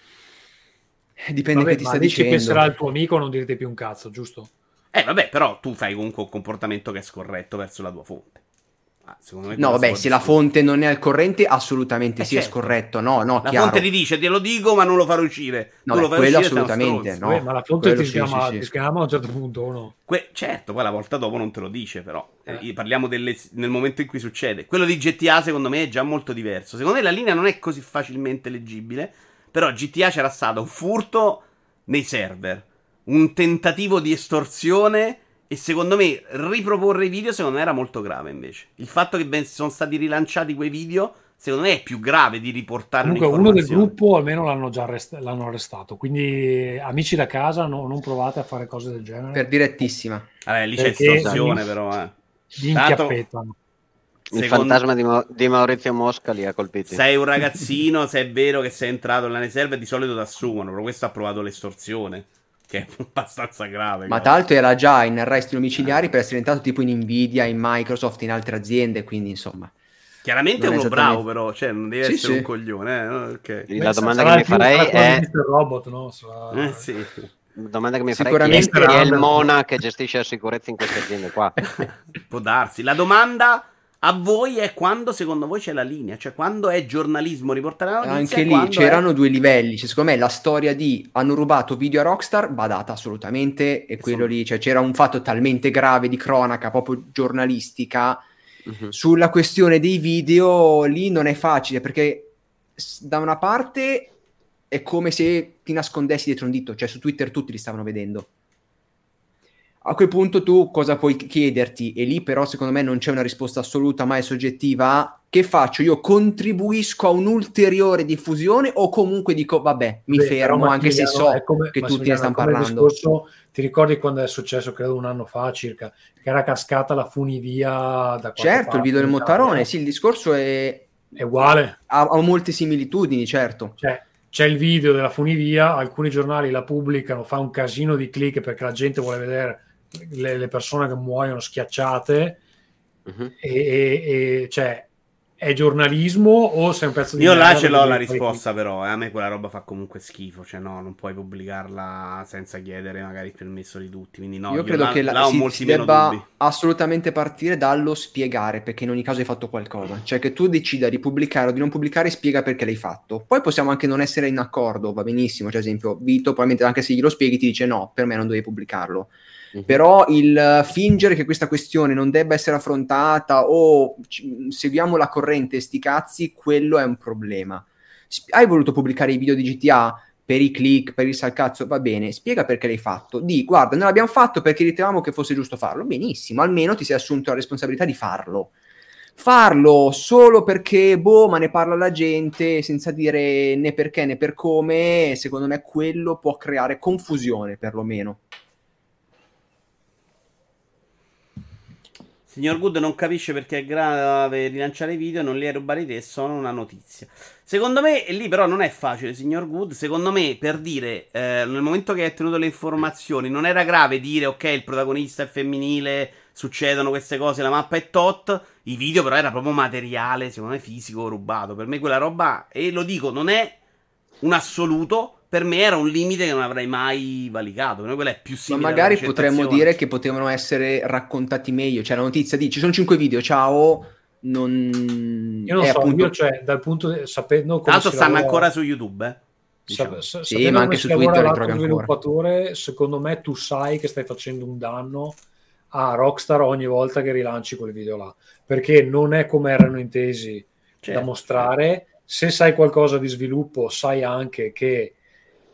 Dipende Vabbè, che ti ma sta lì ci dicendo. penserà il tuo amico, non direte più un cazzo, giusto? Eh vabbè però tu fai comunque un comportamento che è scorretto verso la tua fonte. Ah, secondo me No, vabbè, se la fonte non è al corrente, assolutamente Eh, sì, è certo. scorretto. No, no, La chiaro. fonte ti dice te lo dico ma non lo farò uscire. No, tu lo beh, fai quello uscire assolutamente, no. Vabbè, ma la fonte quello ti, sì, schiama, sì, ti a un certo punto o no? Que- certo, poi la volta dopo non te lo dice, però. Eh. Eh, parliamo delle- nel momento in cui succede. Quello di GTA, secondo me, è già molto diverso. Secondo me la linea non è così facilmente leggibile. Però GTA c'era stato un furto nei server, un tentativo di estorsione E secondo me riproporre i video secondo me era molto grave invece. Il fatto che ben sono stati rilanciati quei video secondo me è più grave di riportare Comunque uno del gruppo almeno l'hanno già arrest- l'hanno arrestato, quindi amici da casa no- non provate a fare cose del genere. Per direttissima. Vabbè, lì c'è estorsione però, eh. Tanto- inchiappettano. Il Secondo- fantasma di, Ma- di Maurizio Mosca li ha colpiti. Sei un ragazzino, se è vero che sei entrato nella riserva, di solito ti assumono, però questo ha provato l'estorsione, che è abbastanza grave. Ma tra l'altro era già in arresti domiciliari per essere entrato tipo in Nvidia, in Microsoft, in altre aziende, quindi insomma. Chiaramente è non uno esattamente- bravo, però, cioè non deve Sì, essere sì. un coglione, eh? no? Ok. La domanda sarà che mi farei è... Robot, no? Sarà- Eh sì. La domanda che mi farei è chi è, Sicuramente il. Mona che gestisce la sicurezza in queste aziende qua. Può darsi. La domanda a voi è quando secondo voi c'è la linea, cioè quando è giornalismo riportare la notizia Anche lì c'erano è... due livelli. Cioè, secondo me la storia di hanno rubato video a Rockstar va data assolutamente. E quello Insomma. lì, cioè c'era un fatto talmente grave di cronaca, proprio giornalistica. Mhm. Sulla questione dei video, lì non è facile perché da una parte è come se ti nascondessi dietro un dito, cioè su Twitter tutti li stavano vedendo. A quel punto tu cosa puoi chiederti? E lì però secondo me non c'è una risposta assoluta, ma è soggettiva. Che faccio? Io contribuisco a un'ulteriore diffusione o comunque dico vabbè, mi Beh, fermo anche se so come- che tutti ne stanno parlando. discorso- ti ricordi quando è successo, credo un anno fa circa, che era cascata la funivia da Certo, parte il video del? Mottarone, sì, il discorso è... È uguale. ha, ha molte similitudini, certo. Cioè, c'è il video della funivia, alcuni giornali la pubblicano, fa un casino di click perché la gente vuole vedere le, le persone che muoiono schiacciate Mhm. e, e- e, cioè è giornalismo o sei un pezzo di Io là ce l'ho la devi risposta, però. eh, a me quella roba fa comunque schifo. Cioè, no, non puoi pubblicarla senza chiedere magari il permesso di tutti. Quindi, no, Io credo là, che la- là ho si, si debba dubbi. assolutamente partire dallo spiegare perché in ogni caso hai fatto qualcosa. Cioè che tu decida di pubblicare o di non pubblicare, spiega perché l'hai fatto. Poi possiamo anche non essere in accordo, va benissimo. Cioè, ad esempio, Vito probabilmente anche se glielo spieghi ti dice no, per me non dovevi pubblicarlo. Mhm. Però il fingere che questa questione non debba essere affrontata o ci- seguiamo la corrente, sti cazzi, quello è un problema. Sp- hai voluto pubblicare i video di GTA per i click, per il salcazzo, va bene, spiega perché l'hai fatto. Di, guarda, noi l'abbiamo fatto perché ritenevamo che fosse giusto farlo. Benissimo, almeno ti sei assunto la responsabilità di farlo. Farlo solo perché, boh, ma ne parla la gente senza dire né perché né per come, secondo me quello può creare confusione perlomeno. Signor Good non capisce perché è grave rilanciare i video, non li hai rubati te, sono una notizia. Secondo me, e lì però non è facile, signor Good. Secondo me, per dire, eh, nel momento che hai ottenuto le informazioni, non era grave dire, ok, il protagonista è femminile, succedono queste cose, la mappa è tot. I video però era proprio materiale, secondo me fisico, rubato. Per me quella roba, e lo dico, non è un assoluto, per me era un limite che non avrei mai valicato. Per me quella è più Ma magari potremmo dire che potevano essere raccontati meglio. Cioè, la notizia di ci sono cinque video, ciao. Non... Io non è so, appunto- io cioè, dal punto di sapendo come si stanno lavora- ancora su YouTube, eh. sa- diciamo. sa- Sì, sapendo ma anche su Twitter li trovi ancora. sviluppatore, secondo me tu sai che stai facendo un danno a Rockstar ogni volta che rilanci quel video là, perché non è come erano intesi Certo, da mostrare. Se sai qualcosa di sviluppo, sai anche che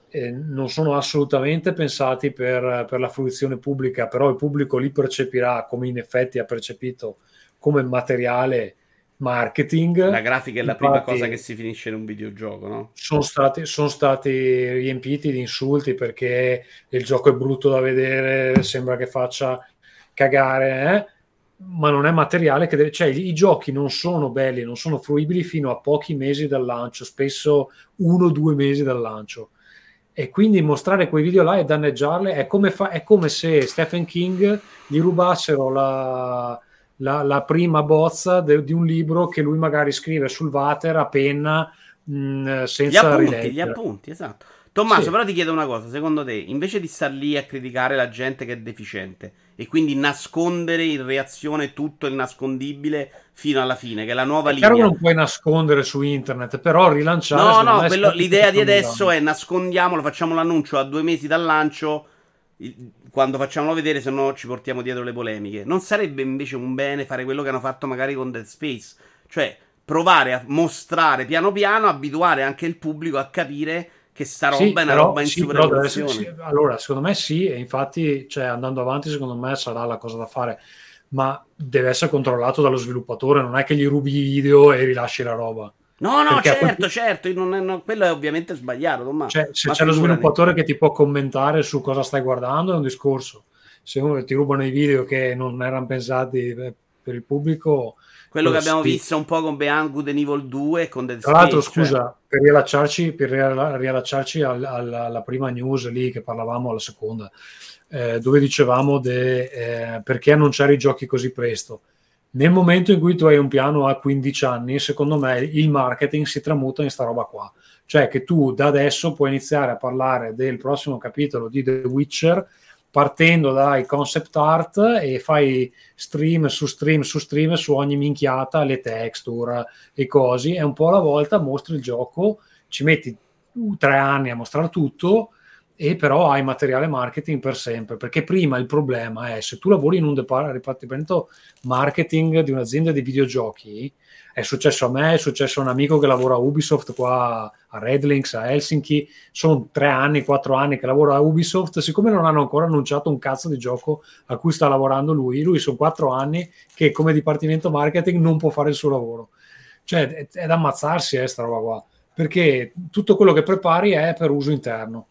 eh, non sono assolutamente pensati per, per la fruizione pubblica, però il pubblico li percepirà come in effetti ha percepito come materiale marketing. La grafica è la prima Infatti- cosa che si finisce in un videogioco, no? sono stati, sono stati riempiti di insulti perché il gioco è brutto da vedere, sembra che faccia cagare, eh? ma non è materiale che deve, cioè i giochi non sono belli, non sono fruibili fino a pochi mesi dal lancio, spesso uno o due mesi dal lancio. E quindi mostrare quei video là e danneggiarle è come, fa- è come se Stephen King gli rubassero la, la- la prima bozza de- di un libro che lui magari scrive sul water a penna mh, Gli senza appunti, rileggere. gli appunti, esatto. Tommaso, Sì. però ti chiedo una cosa, secondo te, invece di star lì a criticare la gente che è deficiente e quindi nascondere in reazione tutto il nascondibile fino alla fine, che è la nuova È chiaro linea. non puoi nascondere su internet, però rilanciare. No, no, quello- l'idea di adesso è nascondiamolo, facciamo l'annuncio a due mesi dal lancio, quando facciamolo vedere, se no ci portiamo dietro le polemiche. Non sarebbe invece un bene fare quello che hanno fatto magari con Dead Space? Cioè, provare a mostrare piano piano, abituare anche il pubblico a capire che sta roba Sì, è una però- roba in sì, essere- sì, allora, secondo me sì, e infatti, cioè, andando avanti, secondo me sarà la cosa da fare, ma deve essere controllato dallo sviluppatore, non è che gli rubi i video e rilasci la roba. No, no, Perché a quel certo, certo, non è- no, quello è ovviamente sbagliato, Tommaso. Cioè, se Ma c'è lo sviluppatore che ti può commentare su cosa stai guardando, è un discorso. Se uno ti rubano i video che non erano pensati per il pubblico, Quello che abbiamo visto un po' con Beyond Good and Evil 2 e con Dead Tra l'altro, cioè- scusa, per riallacciarci, per rialla- riallacciarci al- al- alla prima news lì che parlavamo, alla seconda, eh, dove dicevamo de, eh, perché annunciare i giochi così presto. Nel momento in cui tu hai un piano a 15 anni, secondo me il marketing si tramuta in sta roba qua. Cioè che tu da adesso puoi iniziare a parlare del prossimo capitolo di The Witcher partendo dai concept art e fai stream su stream su stream su ogni minchiata, le texture e così, e un po' alla volta mostri il gioco, ci metti tre anni a mostrare tutto e però hai materiale marketing per sempre, perché prima il problema è se tu lavori in un depar- dipartimento marketing di un'azienda di videogiochi, è successo a me, è successo a un amico che lavora a Ubisoft qua a Redlinks, a Helsinki, sono tre anni, quattro anni che lavora a Ubisoft, siccome non hanno ancora annunciato un cazzo di gioco a cui sta lavorando lui, lui sono quattro anni che come dipartimento marketing non può fare il suo lavoro. Cioè è, è da ammazzarsi eh, sta roba qua, perché tutto quello che prepari è per uso interno.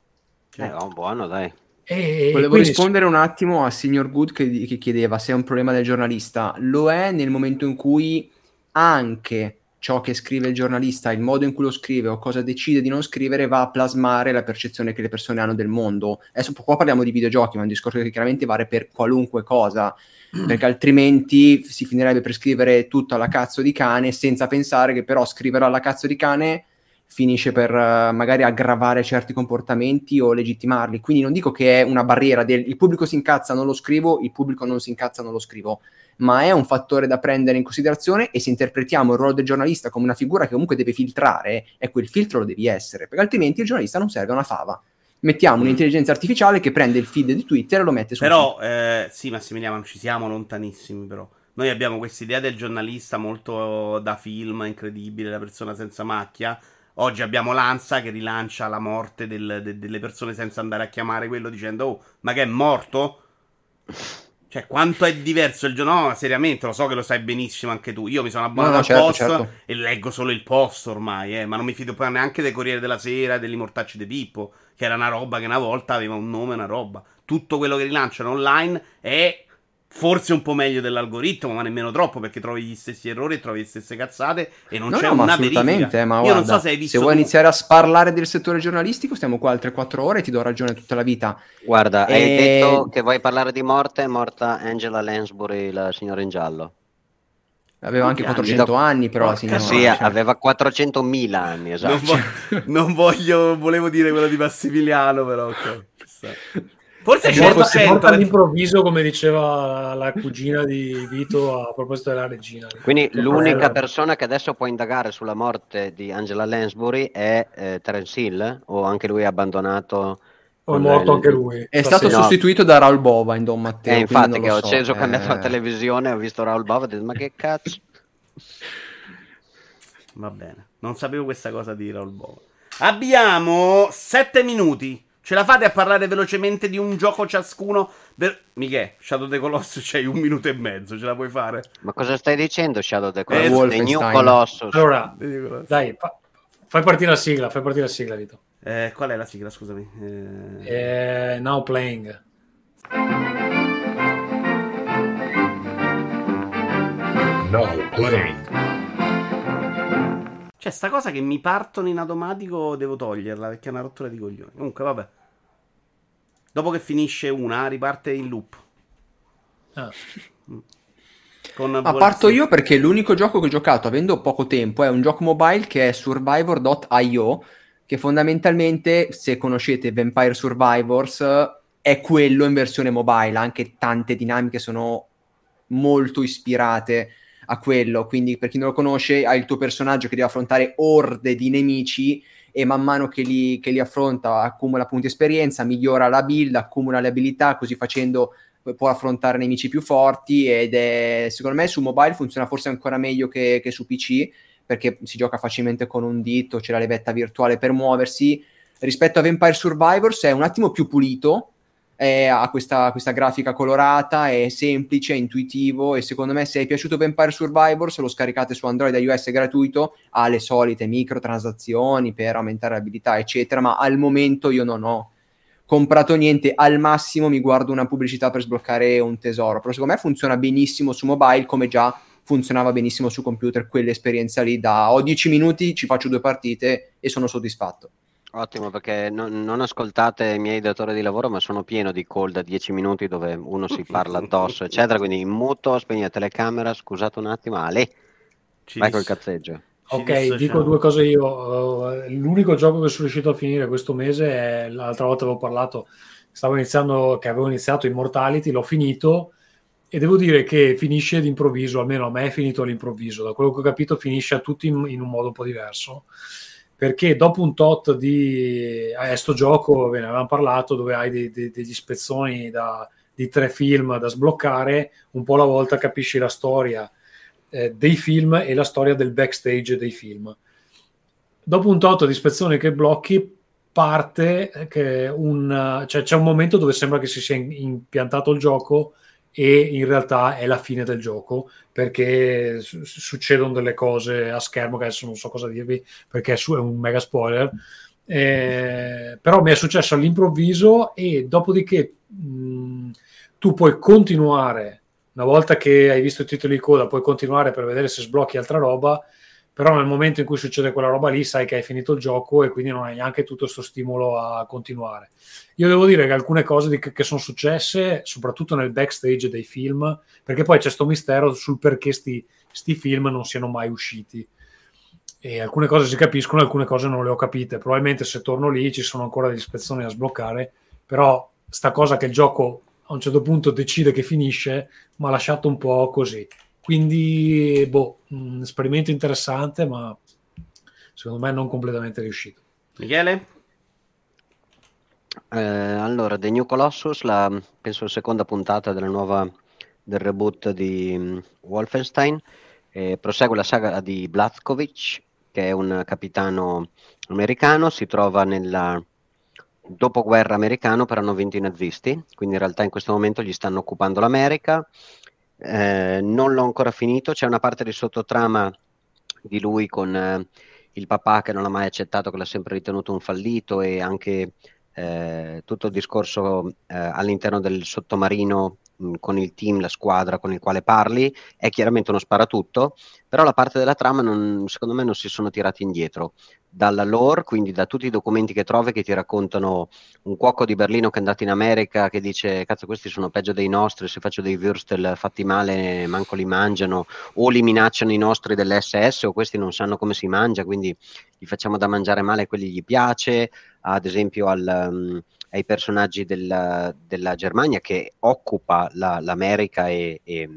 Eh, buono, dai. E Volevo quindi- rispondere un attimo a Signor Good che, che chiedeva se è un problema del giornalista. Lo è nel momento in cui anche ciò che scrive il giornalista, il modo in cui lo scrive o cosa decide di non scrivere va a plasmare la percezione che le persone hanno del mondo. Adesso qua parliamo di videogiochi, ma è un discorso che chiaramente vale per qualunque cosa, perché altrimenti si finirebbe per scrivere tutto alla cazzo di cane senza pensare che però scrivere alla cazzo di cane finisce per eh, magari aggravare certi comportamenti o legittimarli. Quindi non dico che è una barriera del il pubblico si incazza, non lo scrivo, il pubblico non si incazza, non lo scrivo, ma è un fattore da prendere in considerazione e se interpretiamo il ruolo del giornalista come una figura che comunque deve filtrare, e quel filtro lo devi essere, perché altrimenti il giornalista non serve a una fava. Mettiamo un'intelligenza artificiale che prende il feed di Twitter e lo mette su Però, eh, sì, Massimiliano, ci siamo lontanissimi, però. Noi abbiamo questa idea del giornalista molto da film, incredibile, la persona senza macchia. Oggi abbiamo Lanza che rilancia la morte del- de- delle persone senza andare a chiamare quello dicendo, oh, ma che è morto? Cioè, quanto è diverso il giorno? No, ma seriamente, lo so che lo sai benissimo anche tu. Io mi sono abbonato No, no, al certo, post certo. e leggo solo il post ormai, eh, ma non mi fido poi neanche del Corriere della Sera e degli Mortacci di Pippo, che era una roba che una volta aveva un nome una roba. Tutto quello che rilanciano online è forse un po' meglio dell'algoritmo, ma nemmeno troppo, perché trovi gli stessi errori e trovi le stesse cazzate e non No, c'è no, una assolutamente, verifica. eh, ma Io guarda, non so se hai visto se vuoi tu- iniziare a sparlare del settore giornalistico, stiamo qua altre quattro ore e ti do ragione tutta la vita. Guarda, hai E- detto che vuoi parlare di morte, è morta Angela Lansbury, la signora in giallo. Aveva anche Quanti 400 anni, però signora. Sì, cioè. aveva 400.000 anni, Non, esatto. vo- non voglio, volevo dire quello di Massimiliano, però ok. Forse È c'è morta, è 100, morta perché- all'improvviso, come diceva la cugina di Vito a proposito della regina. Quindi l'unica bella. persona che adesso può indagare sulla morte di Angela Lansbury è eh, Terence Hill, o anche lui è abbandonato? O è morto il- anche lui. È stato no. sostituito da Raul Bova in Don Matteo. Eh, infatti che ho so, acceso, ho eh. cambiato la televisione, ho visto Raul Bova e ho detto ma che cazzo? Va bene, non sapevo questa cosa di Raul Bova. Abbiamo 7 minuti. Ce la fate a parlare velocemente di un gioco ciascuno? Per... Michè, Shadow of the Colossus c'hai un minuto e mezzo, ce la puoi fare? Ma cosa stai dicendo Shadow of the Eh, Colossus? The New. Colossus. Allora, dai, fa- fai partire la sigla, fai partire la sigla, Vito. Eh, qual è la sigla, scusami? Eh, Eh, now playing. Now playing. Cioè, sta cosa che mi partono in automatico devo toglierla perché è una rottura di coglioni. Comunque, vabbè. Dopo che finisce una, riparte in loop. Ah. Con Ma parto io perché l'unico gioco che ho giocato avendo poco tempo è un gioco mobile che è Survivor.io, che fondamentalmente, se conoscete Vampire Survivors, è quello in versione mobile, anche tante dinamiche sono molto ispirate a quello, quindi per chi non lo conosce hai il tuo personaggio che deve affrontare orde di nemici e man mano che li, che li affronta accumula punti esperienza, migliora la build, accumula le abilità, così facendo può affrontare nemici più forti ed è secondo me su mobile funziona forse ancora meglio che, che su PC perché si gioca facilmente con un dito, c'è la levetta virtuale per muoversi. rispetto a Vampire Survivors è un attimo più pulito, è- ha questa, questa grafica colorata, è semplice, è intuitivo e secondo me se è piaciuto Vampire Survivors lo scaricate su Android iOS è gratuito, ha le solite microtransazioni per aumentare l'abilità eccetera, ma al momento io non ho comprato niente, al massimo mi guardo una pubblicità per sbloccare un tesoro, però secondo me funziona benissimo su mobile come già funzionava benissimo su computer quell'esperienza lì da ho 10 minuti, ci faccio due partite e sono soddisfatto. Ottimo, perché non, non ascoltate i miei datori di lavoro, ma sono pieno di call da 10 minuti dove uno si parla addosso, eccetera. Quindi in muto, spegni la telecamera, scusate un attimo, Ale, Ci vai col cazzeggio. Ok, dico due cose io. Uh, l'unico gioco che sono riuscito a finire questo mese è l'altra volta avevo parlato, stavo iniziando, che avevo iniziato Immortality, l'ho finito e devo dire che finisce d'improvviso, almeno a me è finito all'improvviso. Da quello che ho capito, finisce a tutti in, in un modo un po' diverso. Perché dopo un tot di eh, sto gioco, ve ne avevamo parlato, dove hai dei- dei- degli spezzoni da, di tre film da sbloccare, un po' alla volta capisci la storia eh, dei film e la storia del backstage dei film. Dopo un tot di ispezioni che blocchi, parte che un, cioè c'è un momento dove sembra che si sia impiantato il gioco e in realtà è la fine del gioco perché su- succedono delle cose a schermo che adesso non so cosa dirvi perché è un mega spoiler. Eh, però mi è successo all'improvviso e dopodiché mh, tu puoi continuare una volta che hai visto i titoli di coda puoi continuare per vedere se sblocchi altra roba però nel momento in cui succede quella roba lì sai che hai finito il gioco e quindi non hai neanche tutto questo stimolo a continuare. Io devo dire che alcune cose di- che sono successe soprattutto nel backstage dei film perché poi c'è questo mistero sul perché sti, film non siano mai usciti. E alcune cose si capiscono alcune cose non le ho capite. Probabilmente se torno lì ci sono ancora degli ispezioni da sbloccare però sta cosa che il gioco a un certo punto decide che finisce mi ha lasciato un po' così quindi, boh, un esperimento interessante, ma secondo me non completamente riuscito. Michele? Eh, allora, The New Colossus, la, penso la seconda puntata della nuova, del reboot di mm, Wolfenstein, eh, prosegue la saga di Blazkowicz, che è un capitano americano, si trova nella dopoguerra americano, però hanno vinto i nazisti, quindi in realtà in questo momento gli stanno occupando l'America. Eh, non l'ho ancora finito, c'è una parte di sottotrama di lui con eh, il papà che non ha mai accettato, che l'ha sempre ritenuto un fallito e anche eh, tutto il discorso eh, all'interno del sottomarino con il team, la squadra con il quale parli, è chiaramente uno sparatutto, però la parte della trama non- secondo me non si sono tirati indietro. Dalla lore, quindi da tutti i documenti che trovi che ti raccontano un cuoco di Berlino che è andato in America che dice cazzo questi sono peggio dei nostri, se faccio dei würstel fatti male manco li mangiano o li minacciano i nostri dell'SS o questi non sanno come si mangia quindi gli facciamo da mangiare male quelli gli piace, ad esempio al, um, ai personaggi del- della Germania che occupa la- l'America e, e-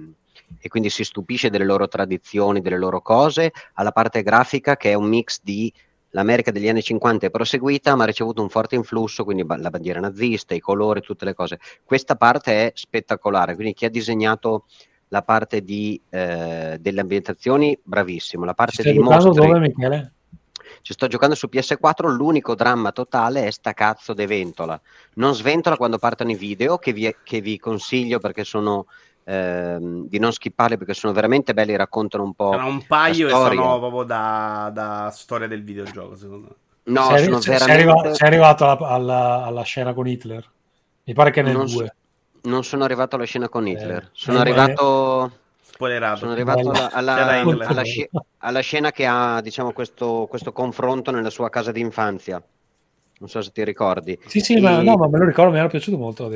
e quindi si stupisce delle loro tradizioni, delle loro cose, alla parte grafica che è un mix di l'America degli anni 50 è proseguita, ma ha ricevuto un forte influsso, quindi la bandiera nazista, i colori, tutte le cose. Questa parte è spettacolare, quindi chi ha disegnato la parte di, eh, delle ambientazioni, bravissimo. La parte Stai dei mostri, dove, Michele? Ci sto giocando su PS4, l'unico dramma totale è sta cazzo de Ventola. Non sventola quando partono i video, che vi, che vi consiglio perché sono ehm, di non skipparli perché sono veramente belli, raccontano un po' Sono un paio e sono proprio da, da storia del videogioco, secondo me. No, sei, sono sei- sei veramente... arriva- sei arrivato alla, alla- alla scena con Hitler? Mi pare che nel Non so- 2. Non sono arrivato alla scena con Hitler, Eh, sono eh, arrivato, Spoilerato. sono arrivato alla, alla- alla sci- alla scena che ha diciamo, questo, questo confronto nella sua casa d'infanzia. Non so se ti ricordi. Sì, sì, E ma, no, ma me lo ricordo, mi era piaciuto molto.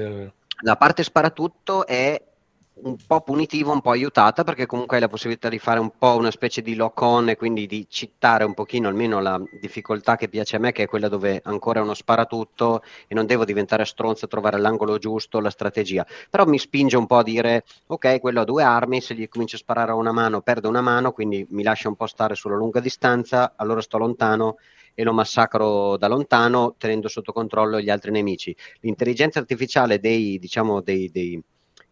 La parte sparatutto è un po' punitiva, un po' aiutata, perché comunque hai la possibilità di fare un po' una specie di lock-on e quindi di citare un pochino almeno la difficoltà che piace a me, che è quella dove ancora è uno sparatutto e non devo diventare stronzo a trovare l'angolo giusto, la strategia. Però mi spinge un po' a dire, ok, quello ha due armi, se gli comincio a sparare a una mano, perde una mano, quindi mi lascia un po' stare sulla lunga distanza, allora sto lontano e lo massacro da lontano tenendo sotto controllo gli altri nemici. L'intelligenza artificiale dei, diciamo, dei, dei-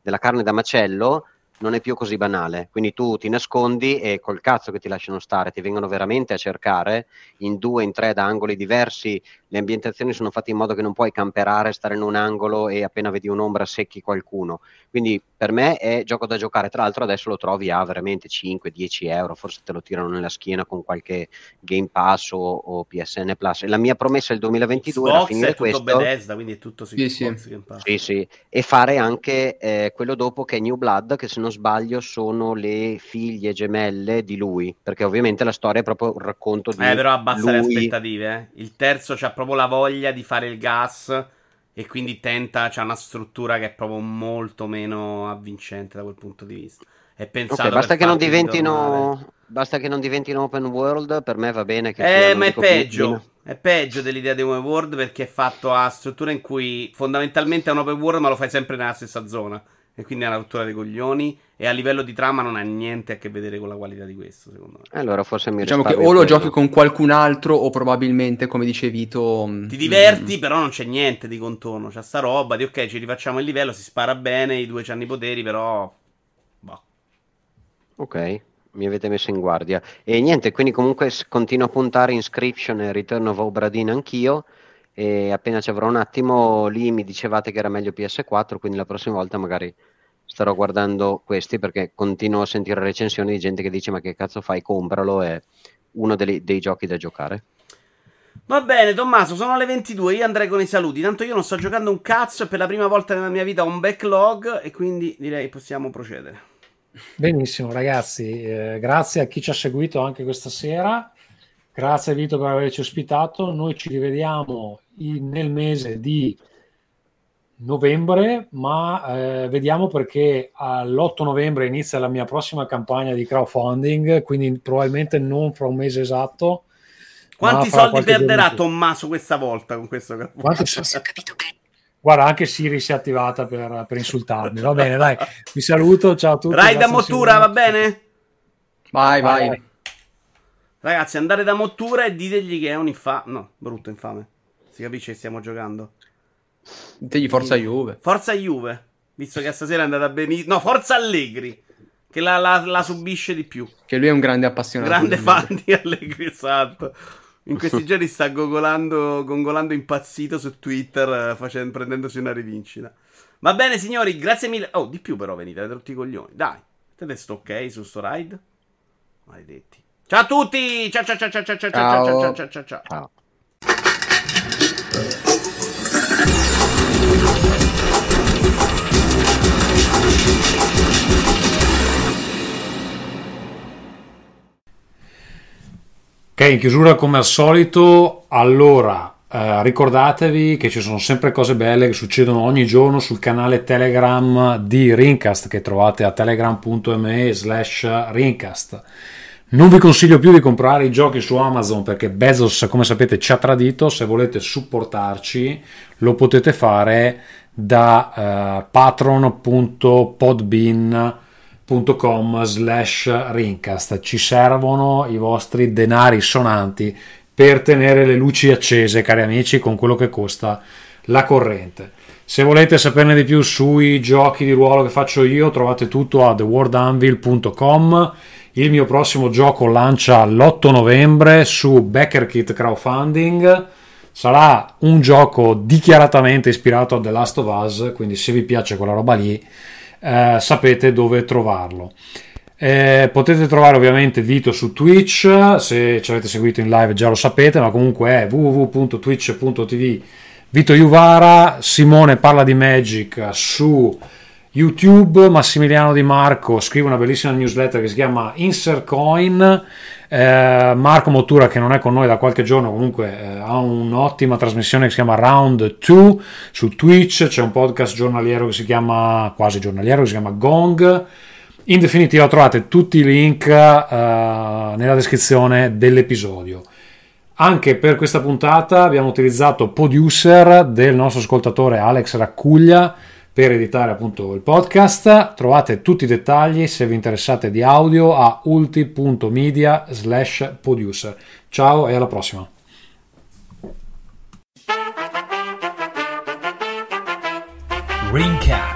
della carne da macello non è più così banale. Quindi tu ti nascondi e col cazzo che ti lasciano stare, ti vengono veramente a cercare in due, in tre da angoli diversi. Le ambientazioni sono fatte in modo che non puoi camperare, stare in un angolo e appena vedi un'ombra secchi qualcuno. Quindi per me è gioco da giocare. Tra l'altro adesso lo trovi a veramente 5-10 euro, forse te lo tirano nella schiena con qualche Game Pass o, o PSN Plus. La mia promessa del 2022 era Xbox finire è tutto questo. Bethesda, quindi è tutto su Sì, Xbox sì. Game Pass. Sì, sì, e fare anche eh, quello dopo che è New Blood, che se non sbaglio sono le figlie gemelle di lui, perché ovviamente la storia è proprio un racconto di Eh, però abbassa le lui. aspettative. eh. Il terzo c'ha proprio la voglia di fare il gas e quindi tenta, c'ha una struttura che è proprio molto meno avvincente da quel punto di vista. È pensato Ok, basta che non diventino basta che non diventino open world, per me va bene che Eh, ma è peggio. bin- È peggio dell'idea di Open World perché è fatto a struttura in cui fondamentalmente è un Open World ma lo fai sempre nella stessa zona. E quindi è una rottura dei coglioni. E a livello di trama non ha niente a che vedere con la qualità di questo, secondo me. Allora forse mi Diciamo che o lo giochi con qualcun altro o probabilmente, come dice Vito... mm, Ti diverti, però non c'è niente di contorno. C'è sta roba di ok, ci rifacciamo il livello, si spara bene, i due hanno i poteri, però. Boh. Ok, mi avete messo in guardia. E niente, quindi comunque continuo a puntare Inscription e Return of Obra Dinn anch'io. E appena ci avrò un attimo, lì mi dicevate che era meglio PS4, quindi la prossima volta magari starò guardando questi perché continuo a sentire recensioni di gente che dice ma che cazzo fai, compralo, è uno dei, dei giochi da giocare. Va bene, Tommaso, sono le 22. Io andrei con i saluti. Tanto io non sto giocando un cazzo e per la prima volta nella mia vita ho un backlog. E quindi direi possiamo procedere. Benissimo, ragazzi, eh, grazie a chi ci ha seguito anche questa sera. Grazie Vito per averci ospitato. Noi ci rivediamo nel mese di novembre, ma eh, vediamo perché all'8 novembre inizia la mia prossima campagna di crowdfunding, quindi probabilmente non fra un mese esatto. Quanti soldi giorno perderà più. Tommaso questa volta con questo? Quanti soldi? Guarda, anche Siri si è attivata per, per insultarmi. Va bene, dai, vi saluto. Ciao a tutti. Rai da Mottura, va bene? Vai, vai. Vai. Ragazzi, andate da Mottura e ditegli che è un infame. No, brutto infame. Si capisce che stiamo giocando. Ditegli forza Juve. Forza Juve, visto che stasera è andata benissimo. No, Forza Allegri, che la, la- la subisce di più. Che lui è un grande appassionato. Grande fan di Allegri, esatto. In questi giorni sta gogolando, gongolando impazzito su Twitter, eh, facendo- prendendosi una rivincita. Va bene, signori, grazie mille. Oh, di più però venite, avete tutti i coglioni. Dai, siete sto ok su sto ride? Maledetti. Ciao a tutti! Ciao ciao ciao ciao ciao ciao ciao ciao ciao ciao ciao ciao. Ok, in chiusura come al solito, allora eh, ricordatevi che ci sono sempre cose belle che succedono ogni giorno sul canale Telegram di Rincast che trovate a telegram.me slash Rincast. Non vi consiglio più di comprare i giochi su Amazon perché Bezos, come sapete, ci ha tradito. Se volete supportarci, lo potete fare da eh, patron.podbean.com slash rincast. Ci servono i vostri denari sonanti per tenere le luci accese cari amici con quello che costa la corrente. Se volete saperne di più sui giochi di ruolo che faccio io trovate tutto a theworldanvil.com il mio prossimo gioco lancia l'8 novembre su BackerKit Crowdfunding sarà un gioco dichiaratamente ispirato a The Last of Us quindi se vi piace quella roba lì eh, sapete dove trovarlo. Eh, potete trovare ovviamente Vito su Twitch, se ci avete seguito in live già lo sapete, ma comunque è www.twitch.tv Vito Juvara, Simone parla di Magic su YouTube, Massimiliano Di Marco scrive una bellissima newsletter che si chiama Insert Coin, eh, Marco Mottura che non è con noi da qualche giorno comunque eh, ha un'ottima trasmissione che si chiama Round 2 su Twitch, c'è un podcast giornaliero che si chiama, quasi giornaliero, che si chiama Gong. In definitiva trovate tutti i link eh, nella descrizione dell'episodio. Anche per questa puntata abbiamo utilizzato Producer del nostro ascoltatore Alex Raccuglia per editare appunto il podcast. Trovate tutti i dettagli se vi interessate di audio a ulti.media slash producer. Ciao e alla prossima. Ringcast.